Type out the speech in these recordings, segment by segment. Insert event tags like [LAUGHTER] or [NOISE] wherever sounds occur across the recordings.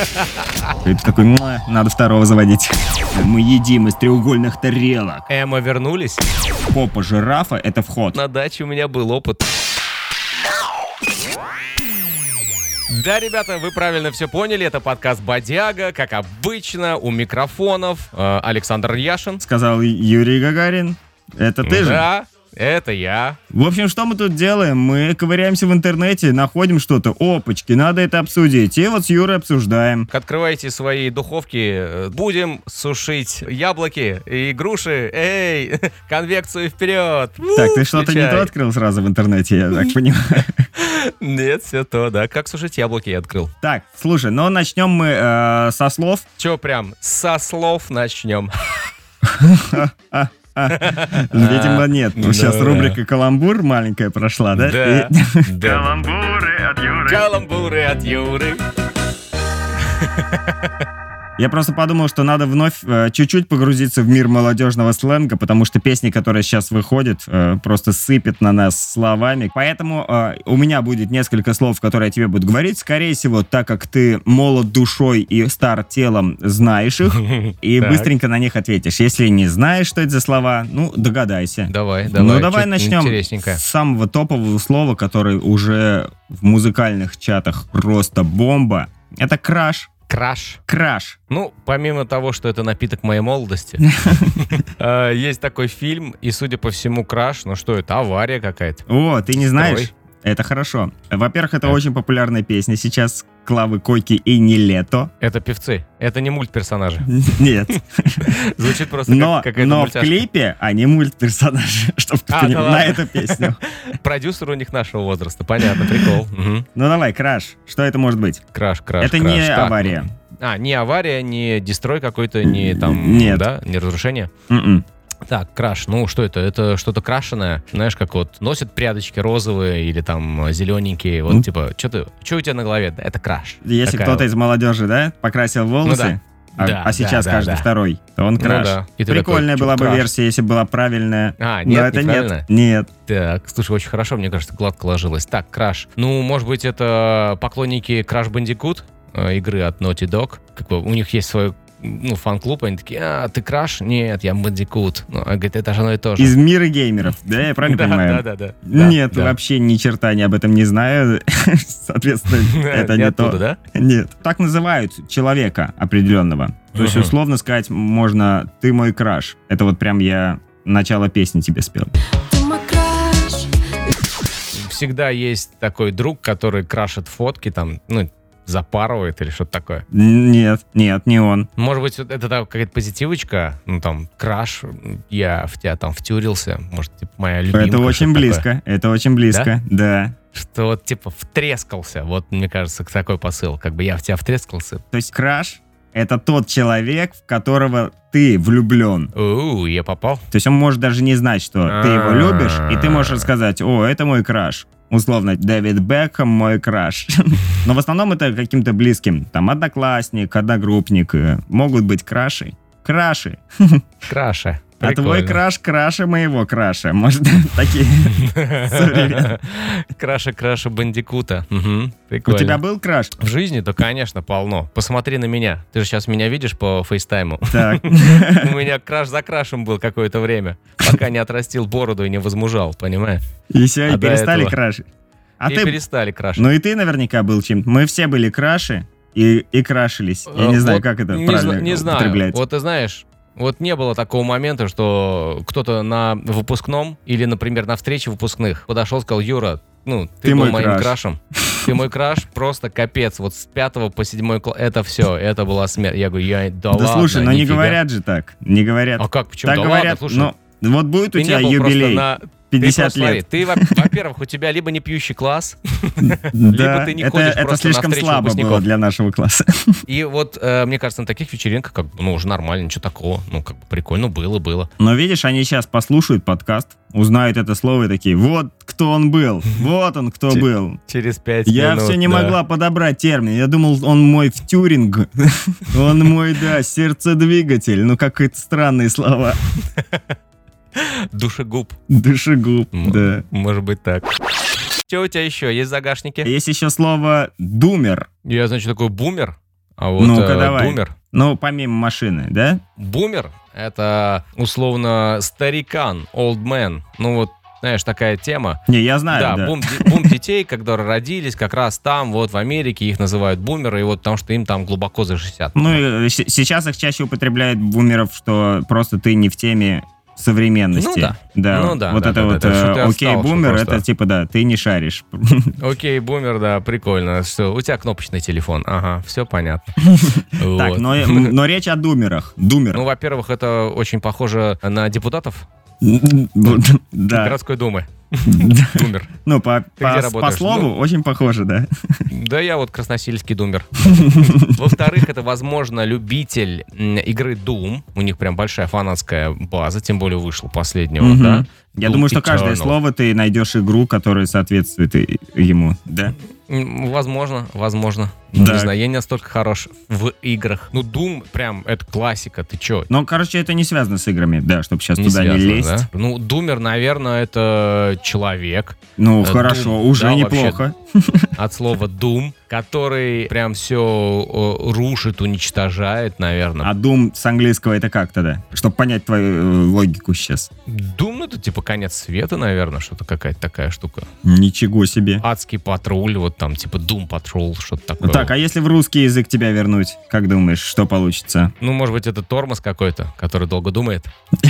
[LAUGHS] Ты такой, «Муа, надо второго заводить. Мы едим из треугольных тарелок. Эмо вернулись. Попа жирафа — это вход. На даче у меня был опыт. Да, ребята, вы правильно все поняли. Это подкаст «Бодяга». Как обычно, у микрофонов э, Александр Яшин. Сказал Юрий Гагарин. Это ты же? Да, это я. В общем, что мы тут делаем? Мы ковыряемся в интернете, находим что-то. Опачки, надо это обсудить. И вот с Юрой обсуждаем. Открывайте свои духовки. э, Будем сушить яблоки и груши. Эй, [LAUGHS] конвекцию вперед. Так, ты что-то не то открыл сразу в интернете, я так понимаю. [LAUGHS] Нет, все то, да. Как сушить яблоки я открыл. Так, слушай, ну начнем мы э, со слов. Че прям со слов начнем. [LAUGHS] [LAUGHS] Видимо, нет. Ну, сейчас рубрика «Каламбур» маленькая прошла, да? Да. Каламбуры от Юры. Каламбуры от Юры. [LAUGHS] Я просто подумал, что надо вновь э, чуть-чуть погрузиться в мир молодежного сленга, потому что песни, которые сейчас выходят, э, просто сыпят на нас словами. Поэтому э, у меня будет несколько слов, которые я тебе буду говорить. Скорее всего, так как ты молод душой и стар телом, знаешь их, [LAUGHS] и быстренько на них ответишь. Если не знаешь, что это за слова, ну, догадайся. Давай, давай. ну, давай начнем с самого топового слова, который уже в музыкальных чатах просто бомба. Это краш. Краш. Краш. Ну, помимо того, что это напиток моей молодости, [LAUGHS] э, есть такой фильм, и, судя по всему, краш, ну что это, авария какая-то. О, ты не знаешь? Это хорошо. Во-первых, это Да. очень популярная песня сейчас. Клавы Койки и не лето. Это певцы, это не мультперсонажи. [LAUGHS] Нет. Звучит просто Но, как но в клипе они мультперсонажи, [LAUGHS] чтобы ты А, понимал, на эту песню. [LAUGHS] Продюсер у них нашего возраста, понятно, прикол. Ну давай, краш. Что это может быть? Краш, краш, Это краш. не Так, авария. А, не авария, не дестрой какой-то, не там, Нет. да, не разрушение. М-м. Так, краш, ну что это? Это что-то крашеное, знаешь, как вот носят прядочки розовые или там зелененькие, вот Ну. типа, что ты, что у тебя на голове? Это краш. Если кто-то вот. из молодежи, да, покрасил волосы, а, Да, а сейчас да, каждый да. второй, то он Ну краш. да. И ты Прикольная такой, была «Чё, бы краш?» версия, если была правильная. А, Но нет, это неправильно? нет. Нет. Так, слушай, очень хорошо, мне кажется, гладко ложилось. Так, краш. Ну, может быть, это поклонники Crash Bandicoot, э, игры от Naughty Dog. Как бы у них есть свой ну, фан-клуб, они такие, а, ты краш? Нет, я Бандикут. Ну, а говорит, это же одно и то же. Из мира геймеров, да, я правильно понимаю? да, да, да. Нет, вообще ни черта не об этом не знаю. [LAUGHS] Соответственно, [LAUGHS] это не то. да? Нет. Так называют человека определенного. То есть, условно сказать, можно «ты мой краш». Это вот прям я начало песни тебе спел. Всегда есть такой друг, который крашит фотки, там, ну, запарывает или что-то такое. Нет, нет, не он. Может быть, это какая-то позитивочка, ну, там, краш, я в тебя там втюрился, может, типа, моя любимка. Это очень близко. такое. Это очень близко, да. Что вот, типа, втрескался, вот, мне кажется, такой посыл, как бы я в тебя втрескался. То есть краш — это тот человек, в которого ты влюблен. Оу, я попал. То есть он может даже не знать, что ты его любишь, и ты можешь рассказать, о, это мой краш. Условно, Дэвид Бекхэм мой краш. [LAUGHS] Но в основном это каким-то близким. Там одноклассник, одногруппник. э, Могут быть краши. Краши. [LAUGHS] Краша. А твой краш краше моего краша. Может, [LAUGHS] такие. Краша, краша бандикута. У тебя был краш? В жизни, то, конечно, полно. Посмотри на меня. Ты же сейчас меня видишь по фейстайму. Так. [LAUGHS] У меня краш за крашем был какое-то время, пока не отрастил бороду и не возмужал, понимаешь? И все, и А перестали крашить. А и ты... перестали крашить. Ну и ты наверняка был чем-то. Мы все были краши и, и крашились. Я не Э, знаю, вот как это не правильно зна- Не знаю. Вот ты знаешь, вот не было такого момента, что кто-то на выпускном или, например, на встрече выпускных подошел, сказал, Юра, ну, ты, Ты был мой моим краш». крашем. [LAUGHS] Ты мой краш, просто капец. Вот с пятого по седьмой класс, это все, это была смерть. Я говорю, я, да, Да ладно, слушай, но не нифига». говорят же так. Не говорят. А как, почему? так да говорят, ладно, слушай, но вот будет у тебя юбилей. на... 50 ты лет. ты, во- [LAUGHS] во-первых, у тебя либо не пьющий класс, [LAUGHS] Да, ты не это, ходишь это просто на слишком слабо было для нашего класса. [LAUGHS] и вот, э, мне кажется, на таких вечеринках, как ну, уже нормально, ничего такого. Ну, как бы прикольно было, было. Но видишь, они сейчас послушают подкаст, узнают это слово и такие, вот кто он был, вот он кто был. Через пять Я все не могла подобрать термин. Я думал, он мой в тюринг. Он мой, да, сердцедвигатель. Ну, какие-то странные слова. Душегуб. Душегуб, М- да. Может быть так. Что у тебя еще? Есть загашники? Есть еще слово думер. Я, значит, такой бумер. А вот Ну-ка, э, давай. бумер. Ну, помимо машины, да? Бумер — это условно старикан, old man. Ну вот, знаешь, такая тема. Не, я знаю, да, да. Бум, де- бум детей, которые родились как раз там, вот в Америке, их называют бумеры, и вот потому что им там глубоко за 60. Ну, и с- сейчас их чаще употребляют бумеров, что просто ты не в теме современности. Ну да. Да, Ну да, вот да, это да, вот да, да, э, окей, бумер, просто- это типа, да, ты не шаришь. [LAUGHS] Окей, бумер, да, прикольно. Что, у тебя кнопочный телефон. Ага, все понятно. [LAUGHS] Так, но речь о думерах. Думер. Ну, во-первых, это очень похоже на депутатов Да. городской думы. Думер. Ну, по, по, по слову, Ну. очень похоже, да. Да, я вот красносельский думер. [LAUGHS] Во-вторых, это, возможно, любитель игры Doom. У них прям большая фанатская база, тем более вышел последнего, да? Я Doom думаю, что каждое слово ты найдешь игру, которая соответствует ему, да? Возможно, возможно. Ну, Да. Не знаю, я не настолько хорош в играх. Ну, Doom прям, это классика, ты чё? Но, короче, это не связано с играми, да, чтобы сейчас туда не связано, лезть. да? Ну, Думер, наверное, это человек Ну, Э, хорошо, Doom, уже да, неплохо. [LAUGHS] от слова Doom, который прям все рушит, уничтожает, наверное. А Doom с английского это как тогда? Чтобы понять твою э, логику сейчас. Doom, ну, это типа конец света, наверное, что-то какая-то такая штука. Ничего себе. Адский патруль, вот там типа Doom Patrol, что-то такое. Так, а если в русский язык тебя вернуть, как думаешь, что получится? Ну, может быть, это тормоз какой-то, который долго думает. [LAUGHS]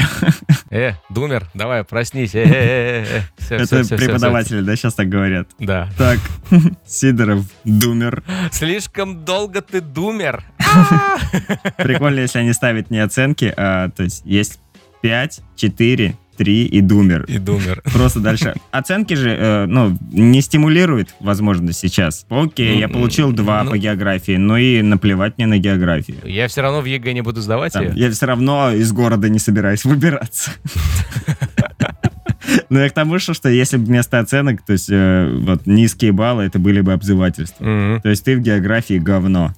Э, Думер, давай, проснись. Это преподаватели, да, сейчас так говорят. Да. Так, [LAUGHS] Сидоров, Думер. Слишком долго ты думер. [LAUGHS] Прикольно, если они ставят не оценки, а то есть есть 5, 4, 3 и Думер. И думер. [LAUGHS] Просто дальше. Оценки же, э, ну, не стимулируют, возможно, сейчас. Окей, Ну, я получил 2 ну. по географии, ну и наплевать мне на географию. Я все равно в ЕГЭ не буду сдавать Там, ее. я все равно из города не собираюсь [LAUGHS] выбираться. [LAUGHS] Но я к тому, что, что если бы вместо оценок, то есть э, вот низкие баллы, это были бы обзывательства. Мгм. То есть ты в географии говно.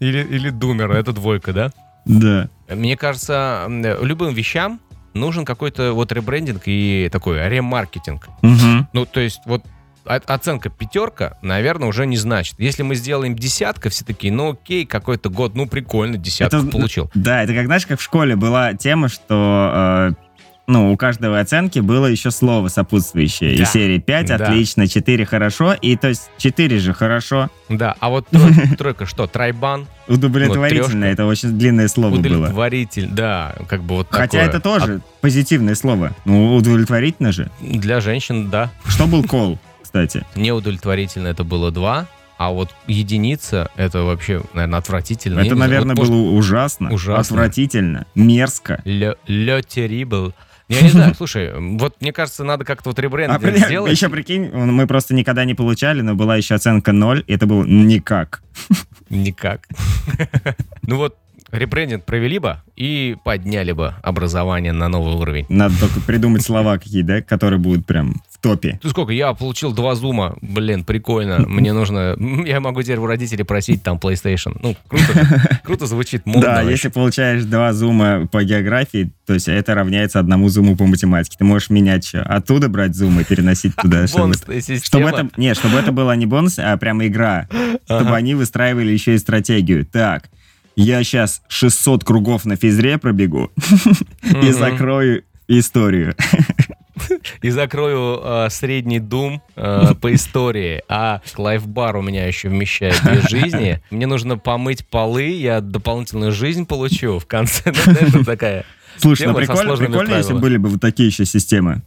Или, или doomer, это двойка, да? Да. Мне кажется, любым вещам нужен какой-то вот ребрендинг и такой ремаркетинг. Мгм. Ну, то есть вот оценка пятерка, наверное, уже не значит. Если мы сделаем десятка, все такие, ну окей, какой-то год, ну прикольно, десятку Это- получил. Да, это как, знаешь, как в школе была тема, что э, ну, у каждой оценки было еще слово сопутствующее. Да. Из серии 5 Да. отлично, 4 хорошо, и то есть 4 же хорошо. Да, а вот трой- [LAUGHS] тройка что, трайбан, Удовлетворительно, это очень длинное слово было. удовлетворитель, да, как бы вот Хотя это тоже позитивное слово. Ну, удовлетворительно же. А для женщин, да, Что был кол, кстати? неудовлетворительно это было два, а вот единица это вообще, наверное, отвратительно. Это, наверное, было ужасно, ужасно. отвратительно, мерзко. Ле terrible. Я не знаю, [LAUGHS] слушай, вот мне кажется, надо как-то вот А, ребрендинг при- сделать. еще прикинь, мы просто никогда не получали, но была еще оценка 0, и это было никак. Никак. [LAUGHS] Ну вот, ребрендинг провели бы и подняли бы образование на новый уровень. Надо только придумать слова какие, да, которые будут прям в топе. Ты сколько? Я получил два зума. Блин, прикольно. Мне нужно... [LAUGHS] Я могу теперь у родителей просить там PlayStation. Ну, круто. Круто звучит, модно. да, если получаешь два зума по географии, то есть это равняется одному зуму по математике. Ты можешь менять что? Оттуда брать зумы и переносить туда. [LAUGHS] чтобы- Чтобы это, не, чтобы это была не бонус, а прямо игра. Чтобы они выстраивали еще и стратегию. Так, я сейчас 600 кругов на физре пробегу [LAUGHS] и закрою историю. И закрою э, средний дум э, по [LAUGHS] истории, а лайфбар у меня еще вмещает две [LAUGHS] жизни. Мне нужно помыть полы, я дополнительную жизнь получу в конце. Ну, знаешь, вот такая. Слушай, ну прикольно, прикольно, если были бы вот такие еще системы.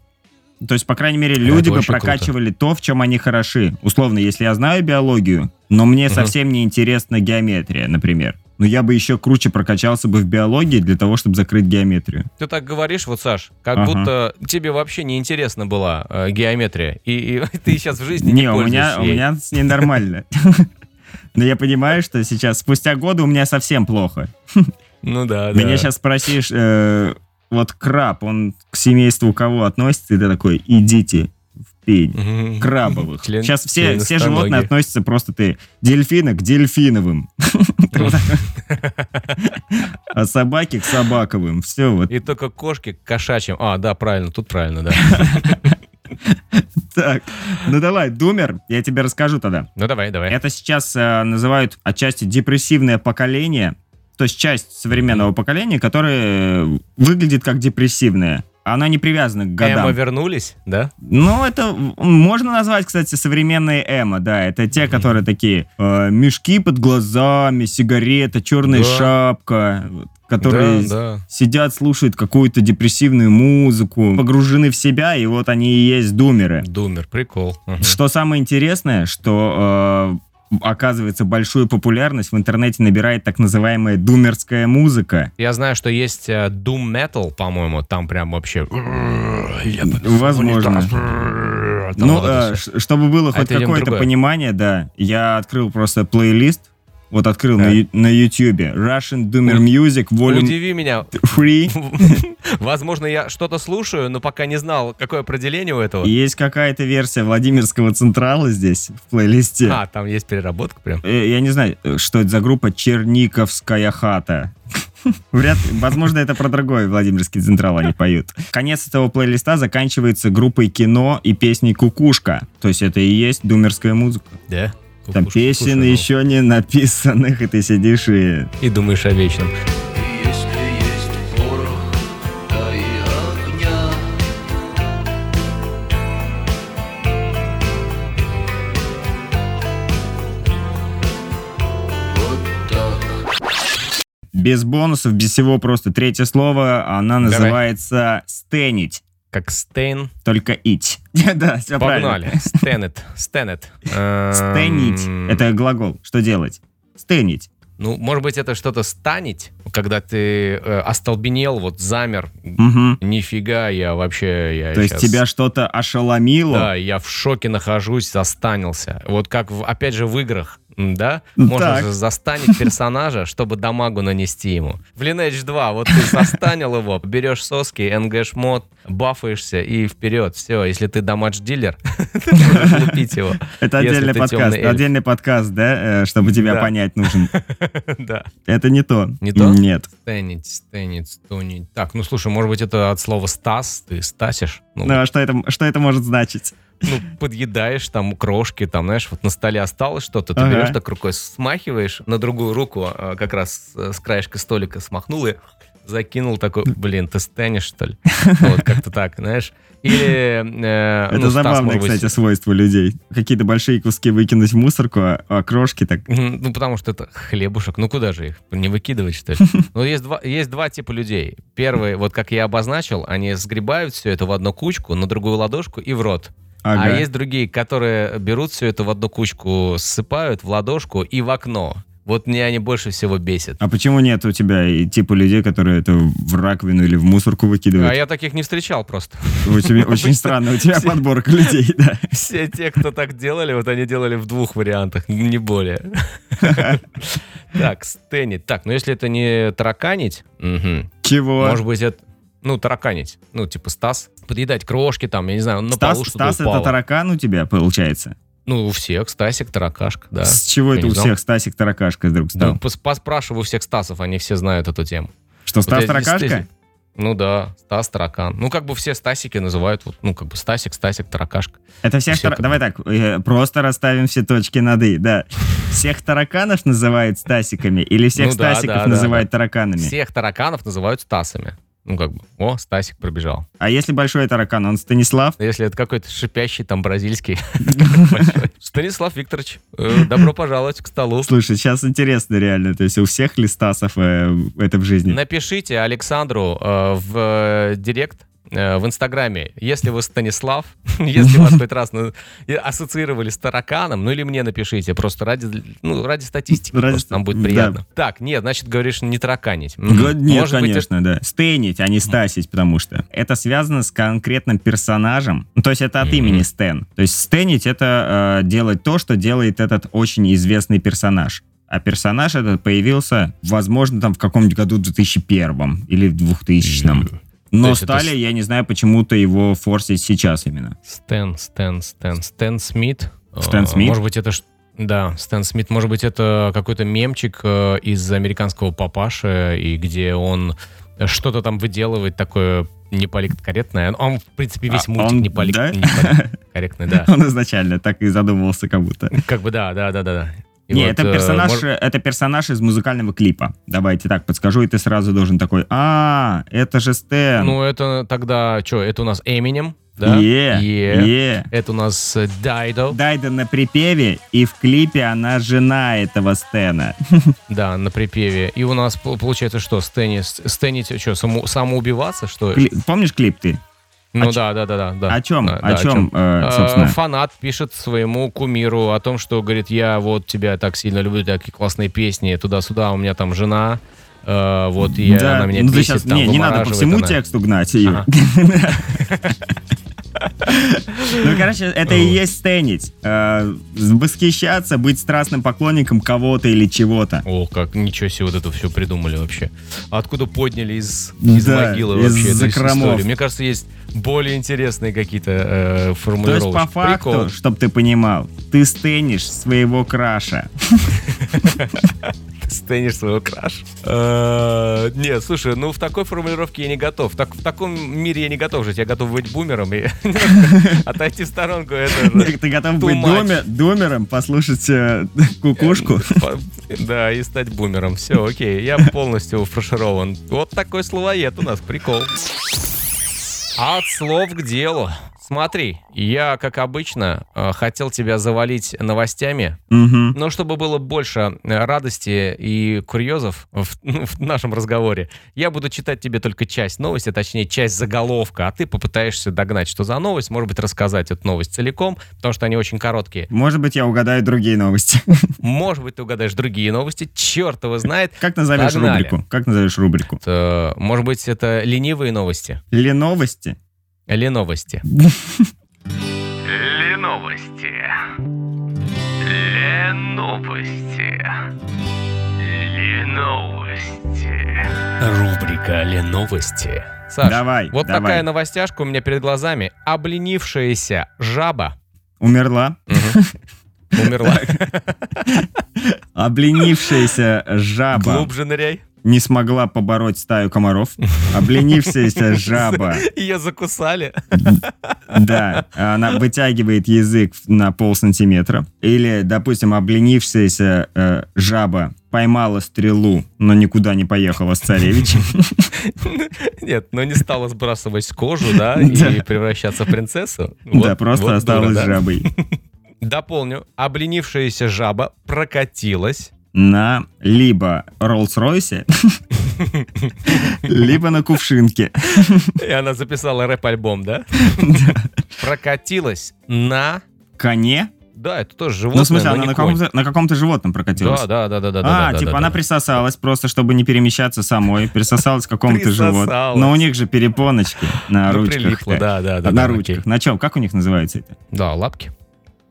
То есть, по крайней мере, люди бы очень круто. прокачивали то, в чем они хороши. Условно, если я знаю биологию, но мне Мгм. совсем не интересна геометрия, например. Но я бы еще круче прокачался бы в биологии для того, чтобы закрыть геометрию. Ты так говоришь, вот, Саш, как Ага. будто тебе вообще не интересна была э, геометрия. И, и [LAUGHS] ты сейчас в жизни не, Не, у меня, у меня с ней нормально. [LAUGHS] Но я понимаю, что сейчас, спустя годы, у меня совсем плохо. Ну да, да. Меня сейчас спросишь, э, вот краб, он к семейству кого относится? И ты такой, идите пень. Крабовых. Член- Сейчас все, все животные относятся просто ты дельфина к дельфиновым. [LAUGHS] А собаки к собаковым. Все вот. И только кошки к кошачьим. А, да, правильно, тут правильно, да. [LAUGHS] Так, ну давай, Думер, я тебе расскажу тогда. Ну давай, давай. Это сейчас э, называют отчасти депрессивное поколение, то есть часть современного поколения, которое выглядит как депрессивное. Она не привязана к годам. Эмо вернулись, да? Ну, это можно назвать, кстати, современные эмо, да. Это те, которые такие э, мешки под глазами, сигарета, черная Да. шапка, которые Да, да. сидят, слушают какую-то депрессивную музыку, погружены в себя, и вот они и есть думеры. Думер, прикол. Мгм. Что самое интересное, что э, оказывается большую популярность в интернете набирает так называемая думерская музыка. Я знаю, что есть э, Doom Metal, по-моему, там прям вообще... Возможно. Ну, э, чтобы было А хоть какое-то понимание, да, я открыл просто плейлист, вот открыл на, Так. ю- на YouTube Russian Doomer Music Volume Удиви меня. 3. [LAUGHS] Возможно, я что-то слушаю, но пока не знал, какое определение у этого. Есть какая-то версия Владимирского Централа здесь в плейлисте. А, там есть переработка прям. Э, Я не знаю, э, что это за группа Черниковская хата. [LAUGHS] Вряд ли. Возможно, это про другой Владимирский Централ они поют. Конец этого плейлиста заканчивается группой кино и песней «Кукушка». То есть это и есть думерская музыка. Да. Там Кукушка, песен слушай, ну, еще не написанных, и ты сидишь и... И думаешь о вечном. Без бонусов, без всего просто третье слово, она Давай. называется «стенить». Как Стейн. Только «ить». [LAUGHS] Да, все Погнали. правильно. Стенет. Стенет. Эм, «Стенить» — это глагол. Что делать? «Стенить». Ну, может быть, это что-то станить, когда ты э, остолбенел, вот замер. Мгм. Нифига, я вообще... Я То есть щас- тебя что-то ошеломило? Да, я в шоке нахожусь, застанился. Вот как, в- опять же, в играх, да? Можно так. же застанить персонажа, [LAUGHS] чтобы дамагу нанести ему. В Lineage 2 вот ты застанил его, берешь соски, нгш мод, бафаешься и вперед. Все, если ты дамадж-дилер, [LAUGHS] ты можешь лупить его. Это отдельный подкаст. Отдельный подкаст, да, э, чтобы тебя понять нужен. [LAUGHS] Да. Это не то. Не то? Нет. Стенить, стенить, стонить. Так, ну слушай, может быть, это от слова Стас, ты стасишь? Ну, Ну а что это, что это может значить? Ну, подъедаешь там крошки, там, знаешь, вот на столе осталось что-то, ты Ага. берешь так рукой, смахиваешь, на другую руку а, как раз э, с краешка столика смахнул и закинул такой, блин, ты стенешь, что ли? [LAUGHS] Вот как-то так, знаешь. Или... э, Это ну, Стас, забавное, быть, кстати, свойство людей. Какие-то большие куски выкинуть в мусорку, а, а крошки так... Ну, потому что это хлебушек. Ну, куда же их? Не выкидывать, что ли? [LAUGHS] Ну, есть два, есть два типа людей. Первый, вот как я обозначил, они сгребают все это в одну кучку, на другую ладошку и в рот. А Ага. есть другие, которые берут все это в одну кучку, ссыпают в ладошку и в окно. Вот меня они больше всего бесят. А почему нет у тебя и типа людей, которые это в раковину или в мусорку А выкидывают? я таких не встречал просто. Очень, [LAUGHS] очень странно, у тебя подборка людей, да. [LAUGHS] Все те, кто так делали, вот они делали в двух вариантах, не более. [LAUGHS] Так, стенить. Так, ну если это не тараканить. Чего? может быть это, ну, тараканить, ну, типа Стас, подъедать крошки там, я не знаю, на Стас, полу что-то Стас это упало. таракан у тебя, получается? Ну, у всех, Стасик, таракашка, да. С чего Я это у знал. всех Стасик таракашка вдруг Да, стал? пос- поспрашиваю всех Стасов, они все знают эту тему. Что, Вот Стас я таракашка? Ну да, Стас таракан. Ну как бы все Стасики называют, вот, ну как бы Стасик, Стасик, таракашка. Это всех Все как Давай так, э, просто расставим все точки над «и», да. Всех тараканов называют Стасиками или всех Ну да, Стасиков да, да, называют тараканами? Всех тараканов называют Стасами. Ну как бы, о, Стасик пробежал. А если большой таракан, он Станислав? Если это какой-то шипящий там бразильский. [LAUGHS] Станислав Викторович, э, добро пожаловать к столу. Слушай, сейчас интересно реально, то есть у всех ли Стасов э, это в жизни? Напишите Александру э, в директ в Инстаграме, если вы Станислав, [LAUGHS] если вас [LAUGHS] хоть раз ассоциировали с тараканом, ну или мне напишите, просто ради, ну, ради статистики, Ради просто нам будет приятно. Так, нет, значит, говоришь, не тараканить. Нет, Может быть, конечно, да. Стенить, а не стасить, потому что это связано с конкретным персонажем. Ну, то есть это от имени Стэн. То есть стенить это э, делать то, что делает этот очень известный персонаж. А персонаж этот появился, возможно, там в каком-нибудь году 2001 или в 2000. Но есть это стали, я не знаю, почему-то его форсить сейчас именно. Стэн, Стэн, Стэн, Стэн Смит. Стэн Э, Смит? Может быть, это... Да, Стэн Смит. Может быть, это какой-то мемчик э, из американского папаши, и где он что-то там выделывает такое неполиткорректное. Он, в принципе, весь А мультик он- неполит- да? неполиткорректный, да. [LAUGHS] Он изначально так и задумывался как будто. Как бы да, да, да, да. И Не, вот, это э, персонаж, мож- это персонаж из музыкального клипа. Давайте так подскажу, и ты сразу должен такой, а, это же Стэн. Ну, это тогда, что, это у нас Эминем, да? Е, Е. е. Это у нас э, Дайдо, Дайда на припеве, и в клипе она жена этого Стэна. [LAUGHS] да, на припеве. И у нас пол- получается что, Стэнни, Стэнни, что, самоубиваться, что? Кли- Помнишь клип ты? Ну о чё- да, да, да, да, да. О чем? Да, о да, чем, э, Э, собственно? Фанат пишет своему кумиру о том, что, говорит, я вот тебя так сильно люблю, такие классные песни, туда-сюда, у меня там жена, э, вот, и Да, она меня ну бесит, сейчас, там, не, не надо по всему она. тексту гнать ее. [LAUGHS] Ну, короче, это и есть стенить. Э, Восхищаться, быть страстным поклонником кого-то или чего-то. О, как ничего себе вот это все придумали вообще. А откуда подняли из, могилы вообще эту историю? Мне кажется, есть более интересные какие-то э, То есть, формулировки. по факту, Прикол. чтобы ты понимал, ты стенишь своего краша. [LAUGHS] Стэнишь своего краш. Э, Нет, слушай, ну в такой формулировке я не готов. Так, в таком мире я не готов жить. Я готов быть бумером и [LAUGHS] отойти в сторонку. [LAUGHS] Ты готов быть домером, послушать э, кукушку? По- Да, и стать бумером. Все, окей, я полностью фарширован. Вот такой словоед у нас, прикол. От слов к делу. Смотри, я, как обычно, э, хотел тебя завалить новостями, Мгм. но чтобы было больше э, радости и курьезов в, [LAUGHS] ну, в нашем разговоре, я буду читать тебе только часть новости, точнее, часть заголовка, а ты попытаешься догнать, что за новость, может быть, рассказать эту новость целиком, потому что они очень короткие. Может быть, я угадаю другие новости. [LAUGHS] Может быть, ты угадаешь другие новости, черт его знает. Как назовешь Погнали. рубрику? Как назовешь рубрику? Э, Может быть, это ленивые новости? Ли новости? Леновости. Леновости. Леновости. Леновости. Рубрика Леновости. Саш, Давай, вот давай. такая новостяшка у меня перед глазами. Обленившаяся жаба Умерла. умерла. [LAUGHS] Обленившаяся жаба Глубже ныряй. Не смогла побороть стаю комаров. [LAUGHS] Обленившаяся жаба, Ее закусали. да, она вытягивает язык на пол сантиметра. Или, допустим, обленившаяся э, жаба поймала стрелу, но никуда не поехала с царевичем. [LAUGHS] Нет, но не стала сбрасывать кожу, да, [LAUGHS] и превращаться в принцессу. Да, просто осталась жабой. Дополню. Обленившаяся жаба прокатилась На либо Роллс-Ройсе, [LAUGHS] либо на кувшинке. И она записала рэп-альбом, да? Прокатилась на... Коне? Да, это тоже животное, Ну, в смысле, она на каком-то, на каком-то животном прокатилась. Да, да, да, да, да. а, да, типа да, она да. присосалась просто, чтобы не перемещаться самой. Присосалась к какому-то животному. Но у них же перепоночки на ручках. да, да, да. на ручках. На чем? Как у них называется это? Да, лапки.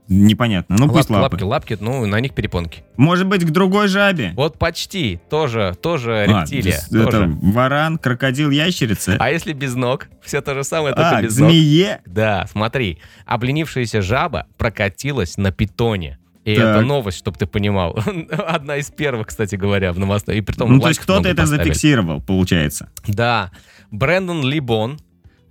Непонятно. Ну, пусть лапки, лапы. лапки, лапки, ну, на них перепонки. Может быть, к другой жабе? Вот почти, тоже, тоже А, рептилия. есть тоже. Это варан, крокодил, ящерица. А если без ног? Все то же самое, только А, без ног. змее? Да, смотри, обленившаяся жаба прокатилась на питоне. И Так. это новость, чтобы ты понимал. [LAUGHS] Одна из первых, кстати говоря, в новостной. И притом Ну, то есть кто-то это поставили. зафиксировал, получается. Да. Брэндон Либон,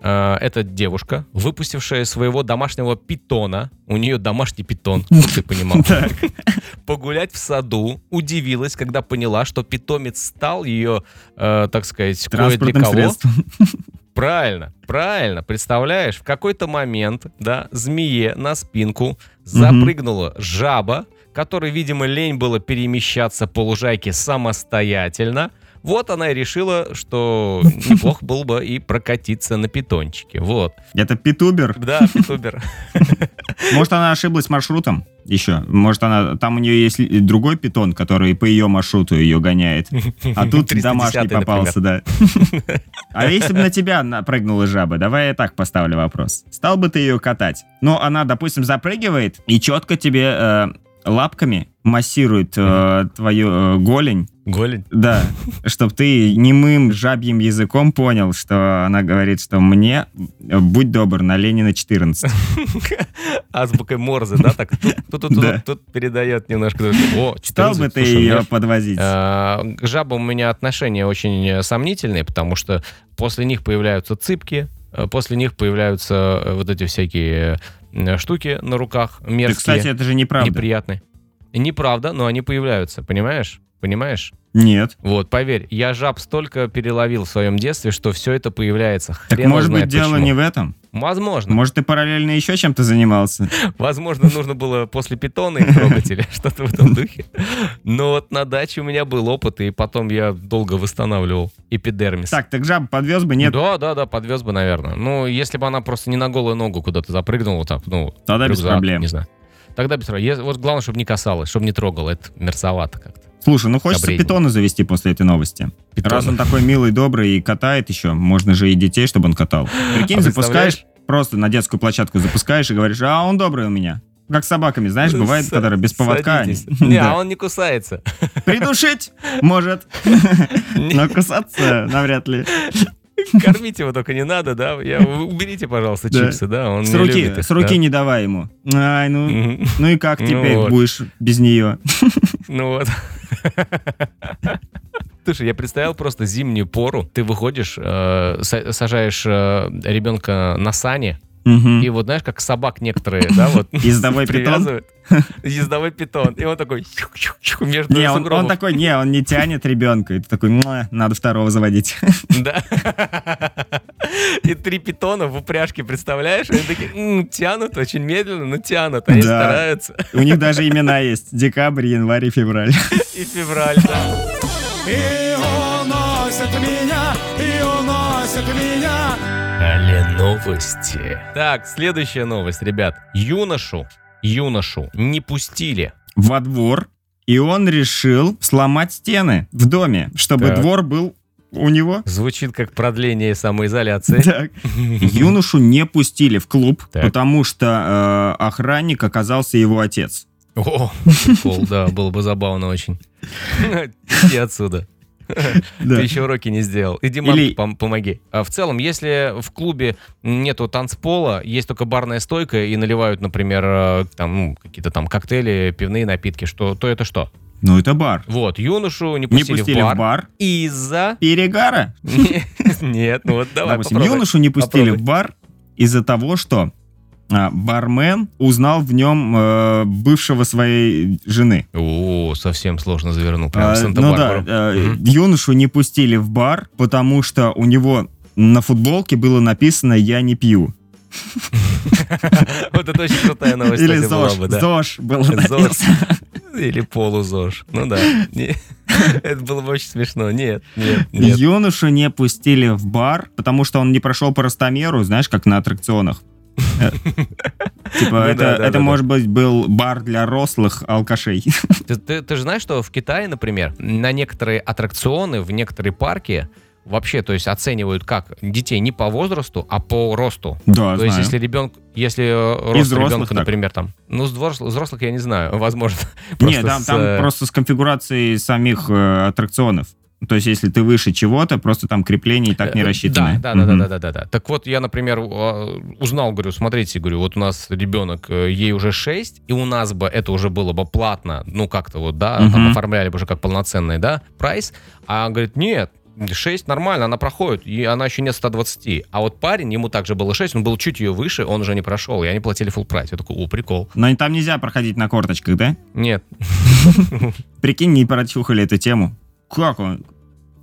это девушка, выпустившая своего домашнего питона. У нее домашний питон, ты понимал. [LAUGHS] Погулять в саду. Удивилась, когда поняла, что питомец стал ее, э, так сказать, кое для кого. [LAUGHS] Правильно, правильно. Представляешь, в какой-то момент, да, змее на спинку запрыгнула жаба, которой, видимо, лень было перемещаться по лужайке самостоятельно. Вот она и решила, что [LAUGHS] неплохо было бы и прокатиться на питончике. Вот. Это питубер. Да, [LAUGHS] питубер. Может, она ошиблась маршрутом еще. Может, она там у нее есть другой питон, который по ее маршруту ее гоняет. А тут 310-й, [LAUGHS] домашний попался, да. А если бы на тебя напрыгнула жаба, давай я так поставлю вопрос. Стал бы ты ее катать? Ну, она, допустим, запрыгивает и четко тебе э, лапками массирует э, твою э, голень, Голень. Да, чтобы ты немым жабьим языком понял, что она говорит, что мне, э, будь добр, на Ленина 14. [LAUGHS] Азбукой Морзе, да, так тут, тут, тут, Да. тут передает немножко. О, 14, Стал бы ты ее подвозить? А, К жабам у меня отношения очень э, сомнительные, потому что после них появляются цыпки, э, после них появляются э, вот эти всякие э, штуки на руках Да, мерзкие, кстати, это же неправда. неприятные. Неправда, но они появляются, понимаешь? Понимаешь? Нет. Вот, поверь, я жаб столько переловил в своем детстве, что все это появляется. Так Хрен его может быть дело почему. не в этом? Возможно. Может ты параллельно еще чем-то занимался? [LAUGHS] Возможно, нужно было после питона их трогать или [LAUGHS] что-то в этом духе. Но вот на даче у меня был опыт, и потом я долго восстанавливал эпидермис. Так, так жаб подвез бы, нет? Да, да, да, подвез бы, наверное. Ну, если бы она просто не на голую ногу куда-то запрыгнула, так, ну, Тогда без проблем. Не знаю. Тогда без проблем. Вот главное, чтобы не касалось, чтобы не трогало. Это мерзовато как-то. Слушай, ну хочется Добренько. питона завести после этой новости. Питона. Раз он такой милый, добрый и катает еще, можно же и детей, чтобы он катал. Прикинь, [LAUGHS] А запускаешь, просто на детскую площадку запускаешь и говоришь, а он добрый у меня. Как с собаками, знаешь, бывает, Са- которые без поводка. садитесь. [LAUGHS] Не, Да. а он не кусается. Придушить может, [LAUGHS] но кусаться навряд ли. [LAUGHS] Кормить его только не надо, да? Я, уберите, пожалуйста, чипсы, да? Он С руки, любит их, с руки да. не давай ему. Ай, ну, ну и как Ну теперь вот. будешь без нее? [LAUGHS] [LAUGHS] Ну вот. Слушай, я представил просто зимнюю пору. Ты выходишь, э, са- сажаешь э, ребенка на сани, Мгм. и вот знаешь, как собак некоторые, да, вот [LAUGHS] Ездовой питон? [LAUGHS] Ездовой питон. И он такой между Не, он, он такой, не, он не тянет ребенка. И ты такой, «Муа, надо второго заводить. [LAUGHS] Да. И три питона в упряжке, представляешь? Они такие «М, тянут очень медленно, но тянут. Они Да. стараются. У них даже имена есть. Декабрь, январь и февраль. И февраль, да. И уносит меня, и уносит меня. Але новости. Так, следующая новость, ребят. Юношу, юношу не пустили. Во двор. И он решил сломать стены в доме, чтобы Так. двор был у него. Звучит как продление самоизоляции. [LAUGHS] Так. Юношу не пустили в клуб, Так. потому что э, охранник оказался его отец. О, прикол, да, было бы забавно очень. [LAUGHS] Иди отсюда. [LAUGHS] Ты еще уроки не сделал. Иди, пом- помоги. А в целом, если в клубе нету танцпола, есть только барная стойка и наливают, например, э, там ну, какие-то там коктейли, пивные напитки, что, то это что? Ну, это бар. Вот, юношу не Не пустили, пустили в бар, в бар. из-за... Перегара. [LAUGHS] Нет, ну вот давай Допустим, юношу не пустили в бар из-за того, что бармен узнал в нем э, бывшего своей жены. О, совсем сложно завернул. Прям А, ну да, э, Мгм. юношу не пустили в бар, потому что у него на футболке было написано «Я не пью». [LAUGHS] Вот это очень крутая новость, Или ЗОЖ. ЗОЖ было [LAUGHS] ЗОЖ. Или полузож. Ну да. [LAUGHS] Это было бы очень смешно. Нет, нет, нет. Юношу не пустили в бар, потому что он не прошел по ростомеру, знаешь, как на аттракционах. [LAUGHS] Типа, это, может быть, был бар для рослых алкашей. [LAUGHS] Ты, же знаешь, что в Китае, например, на некоторые аттракционы, в некоторые парки вообще, то есть оценивают как детей не по возрасту, а по росту. Да, То есть, если ребенок, если рост взрослых ребенка, так. например, там, ну, с взрос- взрослых я не знаю, [LAUGHS] возможно. Не, Просто там, с, там э, просто с конфигурацией самих э, аттракционов. То есть, если ты выше чего-то, просто там крепление и так не Э, рассчитано. Да, да, да, да, да, да, да. Так вот, я, например, э, узнал, говорю, смотрите, говорю, вот у нас ребенок, э, ей уже 6, и у нас бы это уже было бы платно, ну, как-то вот, да, там оформляли бы уже как полноценный, да, прайс. А он говорит, нет, 6 нормально, она проходит, и она еще нет 120. А вот парень, ему также было 6, он был чуть ее выше, он уже не прошел, и они платили full прайс. Я такой, о, прикол. Но там нельзя проходить на корточках, да? Нет, [LAUGHS] Прикинь, не прочухали эту тему. Как он?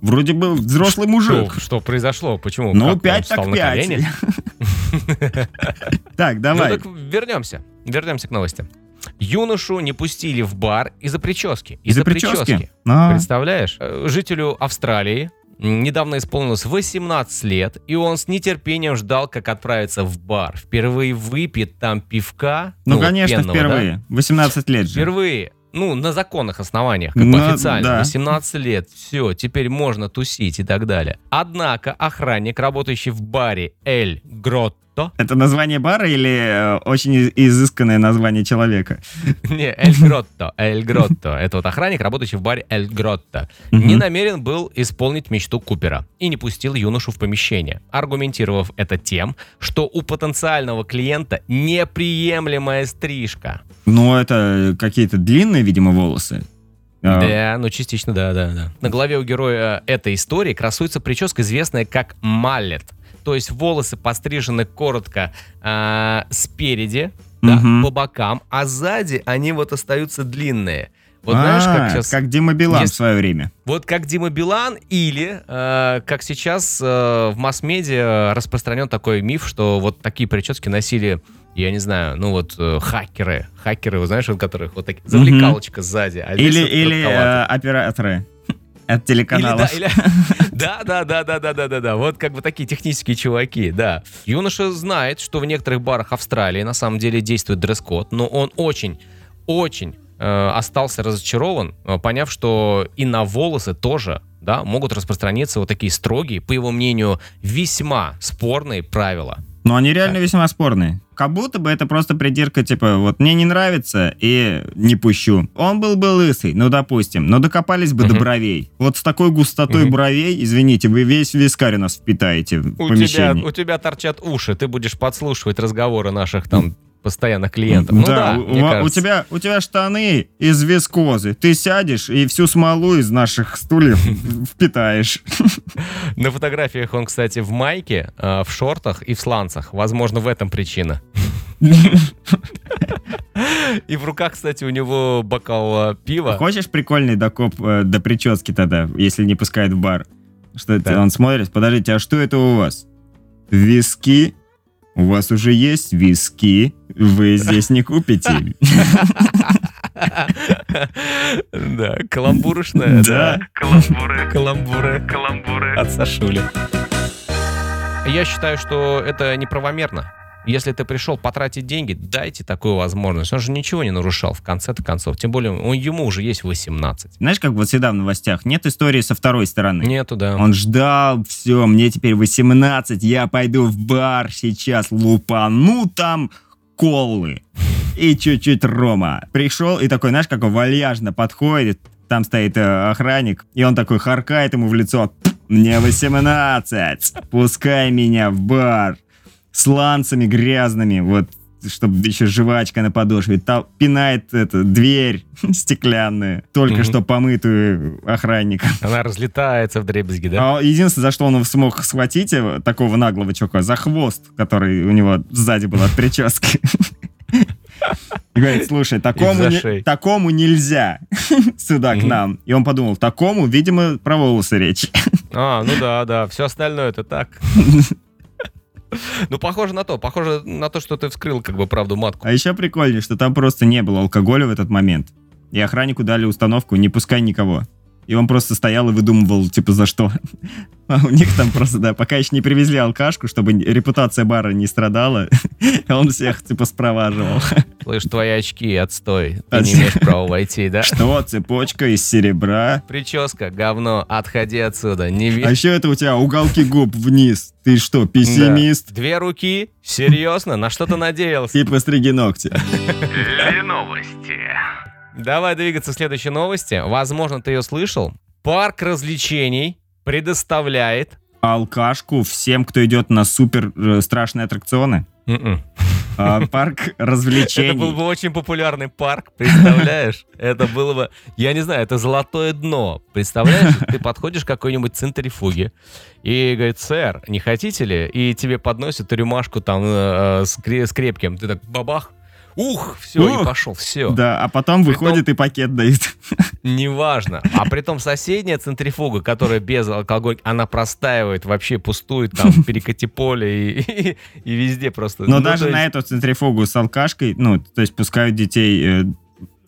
Вроде бы взрослый что, мужик. что произошло, почему? Ну, Как, пять так пять. [LAUGHS] Так, давай. Ну так вернемся. Вернемся к новости. Юношу не пустили в бар из-за прически. Из-за прически? А, Представляешь? Э, Жителю Австралии недавно исполнилось 18 лет, и он с нетерпением ждал, как отправиться в бар. Впервые выпьет там пивка. Ну, конечно, пенного, да? впервые. 18 лет же. Впервые. Ну, на законных основаниях, как Ну, официально. да. 18 лет, все, теперь можно тусить и так далее. Однако охранник, работающий в баре Эль Гротто, Гротто. Это название бара или э, очень из- изысканное название человека? [LAUGHS] Не, Эль Гротто. Эль Гротто. Это вот охранник, работающий в баре Эль Гротто. Не намерен был исполнить мечту Купера и не пустил юношу в помещение, аргументировав это тем, что у потенциального клиента неприемлемая стрижка. Ну, это какие-то длинные, видимо, волосы. А, Да, ну частично, да, да, да. На голове у героя этой истории красуется прическа, известная как маллет. То есть волосы пострижены коротко а, спереди, да, Мгм. по бокам, а сзади они вот остаются длинные. Вот знаешь, а, как сейчас... Как Дима Билан Есть- в свое время. Вот как Дима Билан или э, как сейчас э, в масс-медиа распространен такой миф, что вот такие прически носили, я не знаю, ну вот э, хакеры. Хакеры, вы знаешь, у которых вот такие, завлекалочка сзади. а Или, вот или э, операторы от да, или- [LAUGHS] да, да, да, да, да, да, да, да. Вот как бы такие технические чуваки, да. Юноша знает, что в некоторых барах Австралии на самом деле действует дресс-код, но он очень, очень э, остался разочарован, э, поняв, что и на волосы тоже, да, могут распространиться вот такие строгие, по его мнению, весьма спорные правила. Но они реально весьма спорные. Как будто бы это просто придирка, типа, вот мне не нравится и не пущу. Он был бы лысый, ну, допустим, но докопались бы до Мгм. бровей. Вот с такой густотой Мгм. бровей, извините, вы весь вискарь у нас впитаете в У тебя, помещении. у тебя торчат уши, ты будешь подслушивать разговоры наших там постоянных клиентов. Ну да, у, мне у- у кажется. тебя, у тебя штаны из вискозы. Ты сядешь и всю смолу из наших стульев [LAUGHS] впитаешь. На фотографиях он, кстати, в майке, э, в шортах и в сланцах. Возможно, в этом причина. И в руках, кстати, у него бокал э, пива. Хочешь прикольный докоп э, до прически тогда, если не пускает в бар? Что это? Да. Он смотрит, подождите, а что это у вас? Виски? У вас уже есть виски? Вы [LAUGHS] здесь не купите. Да, каламбурочная, Да. да. Каламбуры, каламбуры, каламбуры. От Сашули. Я считаю, что это неправомерно. Если ты пришел потратить деньги, дайте такую возможность. Он же ничего не нарушал в конце-то концов. Тем более, он, ему уже есть 18. Знаешь, как вот всегда в новостях, нет истории со второй стороны. Нету, да. Он ждал, все, мне теперь 18, я пойду в бар сейчас лупану там колы и чуть-чуть рома. Пришел и такой, знаешь, как он вальяжно подходит, там стоит э, охранник, и он такой харкает ему в лицо, мне 18, пускай меня в бар с ланцами грязными, вот, чтобы еще жвачка на подошве, Та- пинает эту дверь [LAUGHS] стеклянную, только что помытую охранником. Она разлетается в дребезги, да? А единственное, за что он смог схватить его, такого наглого чувака, за хвост, который у него сзади был от прически. [LAUGHS] И говорит, слушай, такому, не- такому нельзя [LAUGHS] сюда к нам. И он подумал, такому, видимо, про волосы речь. А, ну да, да, все остальное это так. Ну, похоже на то, похоже на то, что ты вскрыл как бы правду матку. А еще прикольнее, что там просто не было алкоголя в этот момент. И охраннику дали установку «не пускай никого». И он просто стоял и выдумывал, типа, за что. А у них там просто, да, пока еще не привезли алкашку, чтобы репутация бара не страдала, [LAUGHS] он всех, типа, спроваживал. Слышь, твои очки, отстой. Ты А не имеешь права войти, да? Что, цепочка из серебра? Прическа, говно, отходи отсюда. Не А видишь? еще это у тебя уголки губ вниз. Ты что, пессимист? Две руки? Серьезно? На что ты надеялся? И постриги ногти. Давай двигаться к следующей новости. Возможно, ты ее слышал. Парк развлечений предоставляет... Алкашку всем, кто идет на супер э, страшные аттракционы. М-м. А, Парк [LAUGHS] Это был развлечений. бы очень популярный парк, представляешь? Это было бы, я не знаю, это золотое дно. Представляешь, ты подходишь к какой-нибудь центрифуге и говорит, сэр, не хотите ли? И тебе подносят рюмашку там э, с, кре- с крепким. Ты так бабах, ух, все, и Ух. пошел, все. Да, а потом Притом- выходит и пакет дают. [LAUGHS] Неважно. А при том соседняя центрифуга, которая без алкоголя, она простаивает, вообще пустует там [LAUGHS] в перекати поле и, и- и везде просто. Но Ну, даже то на есть- эту центрифугу с алкашкой, ну, то есть пускают детей э,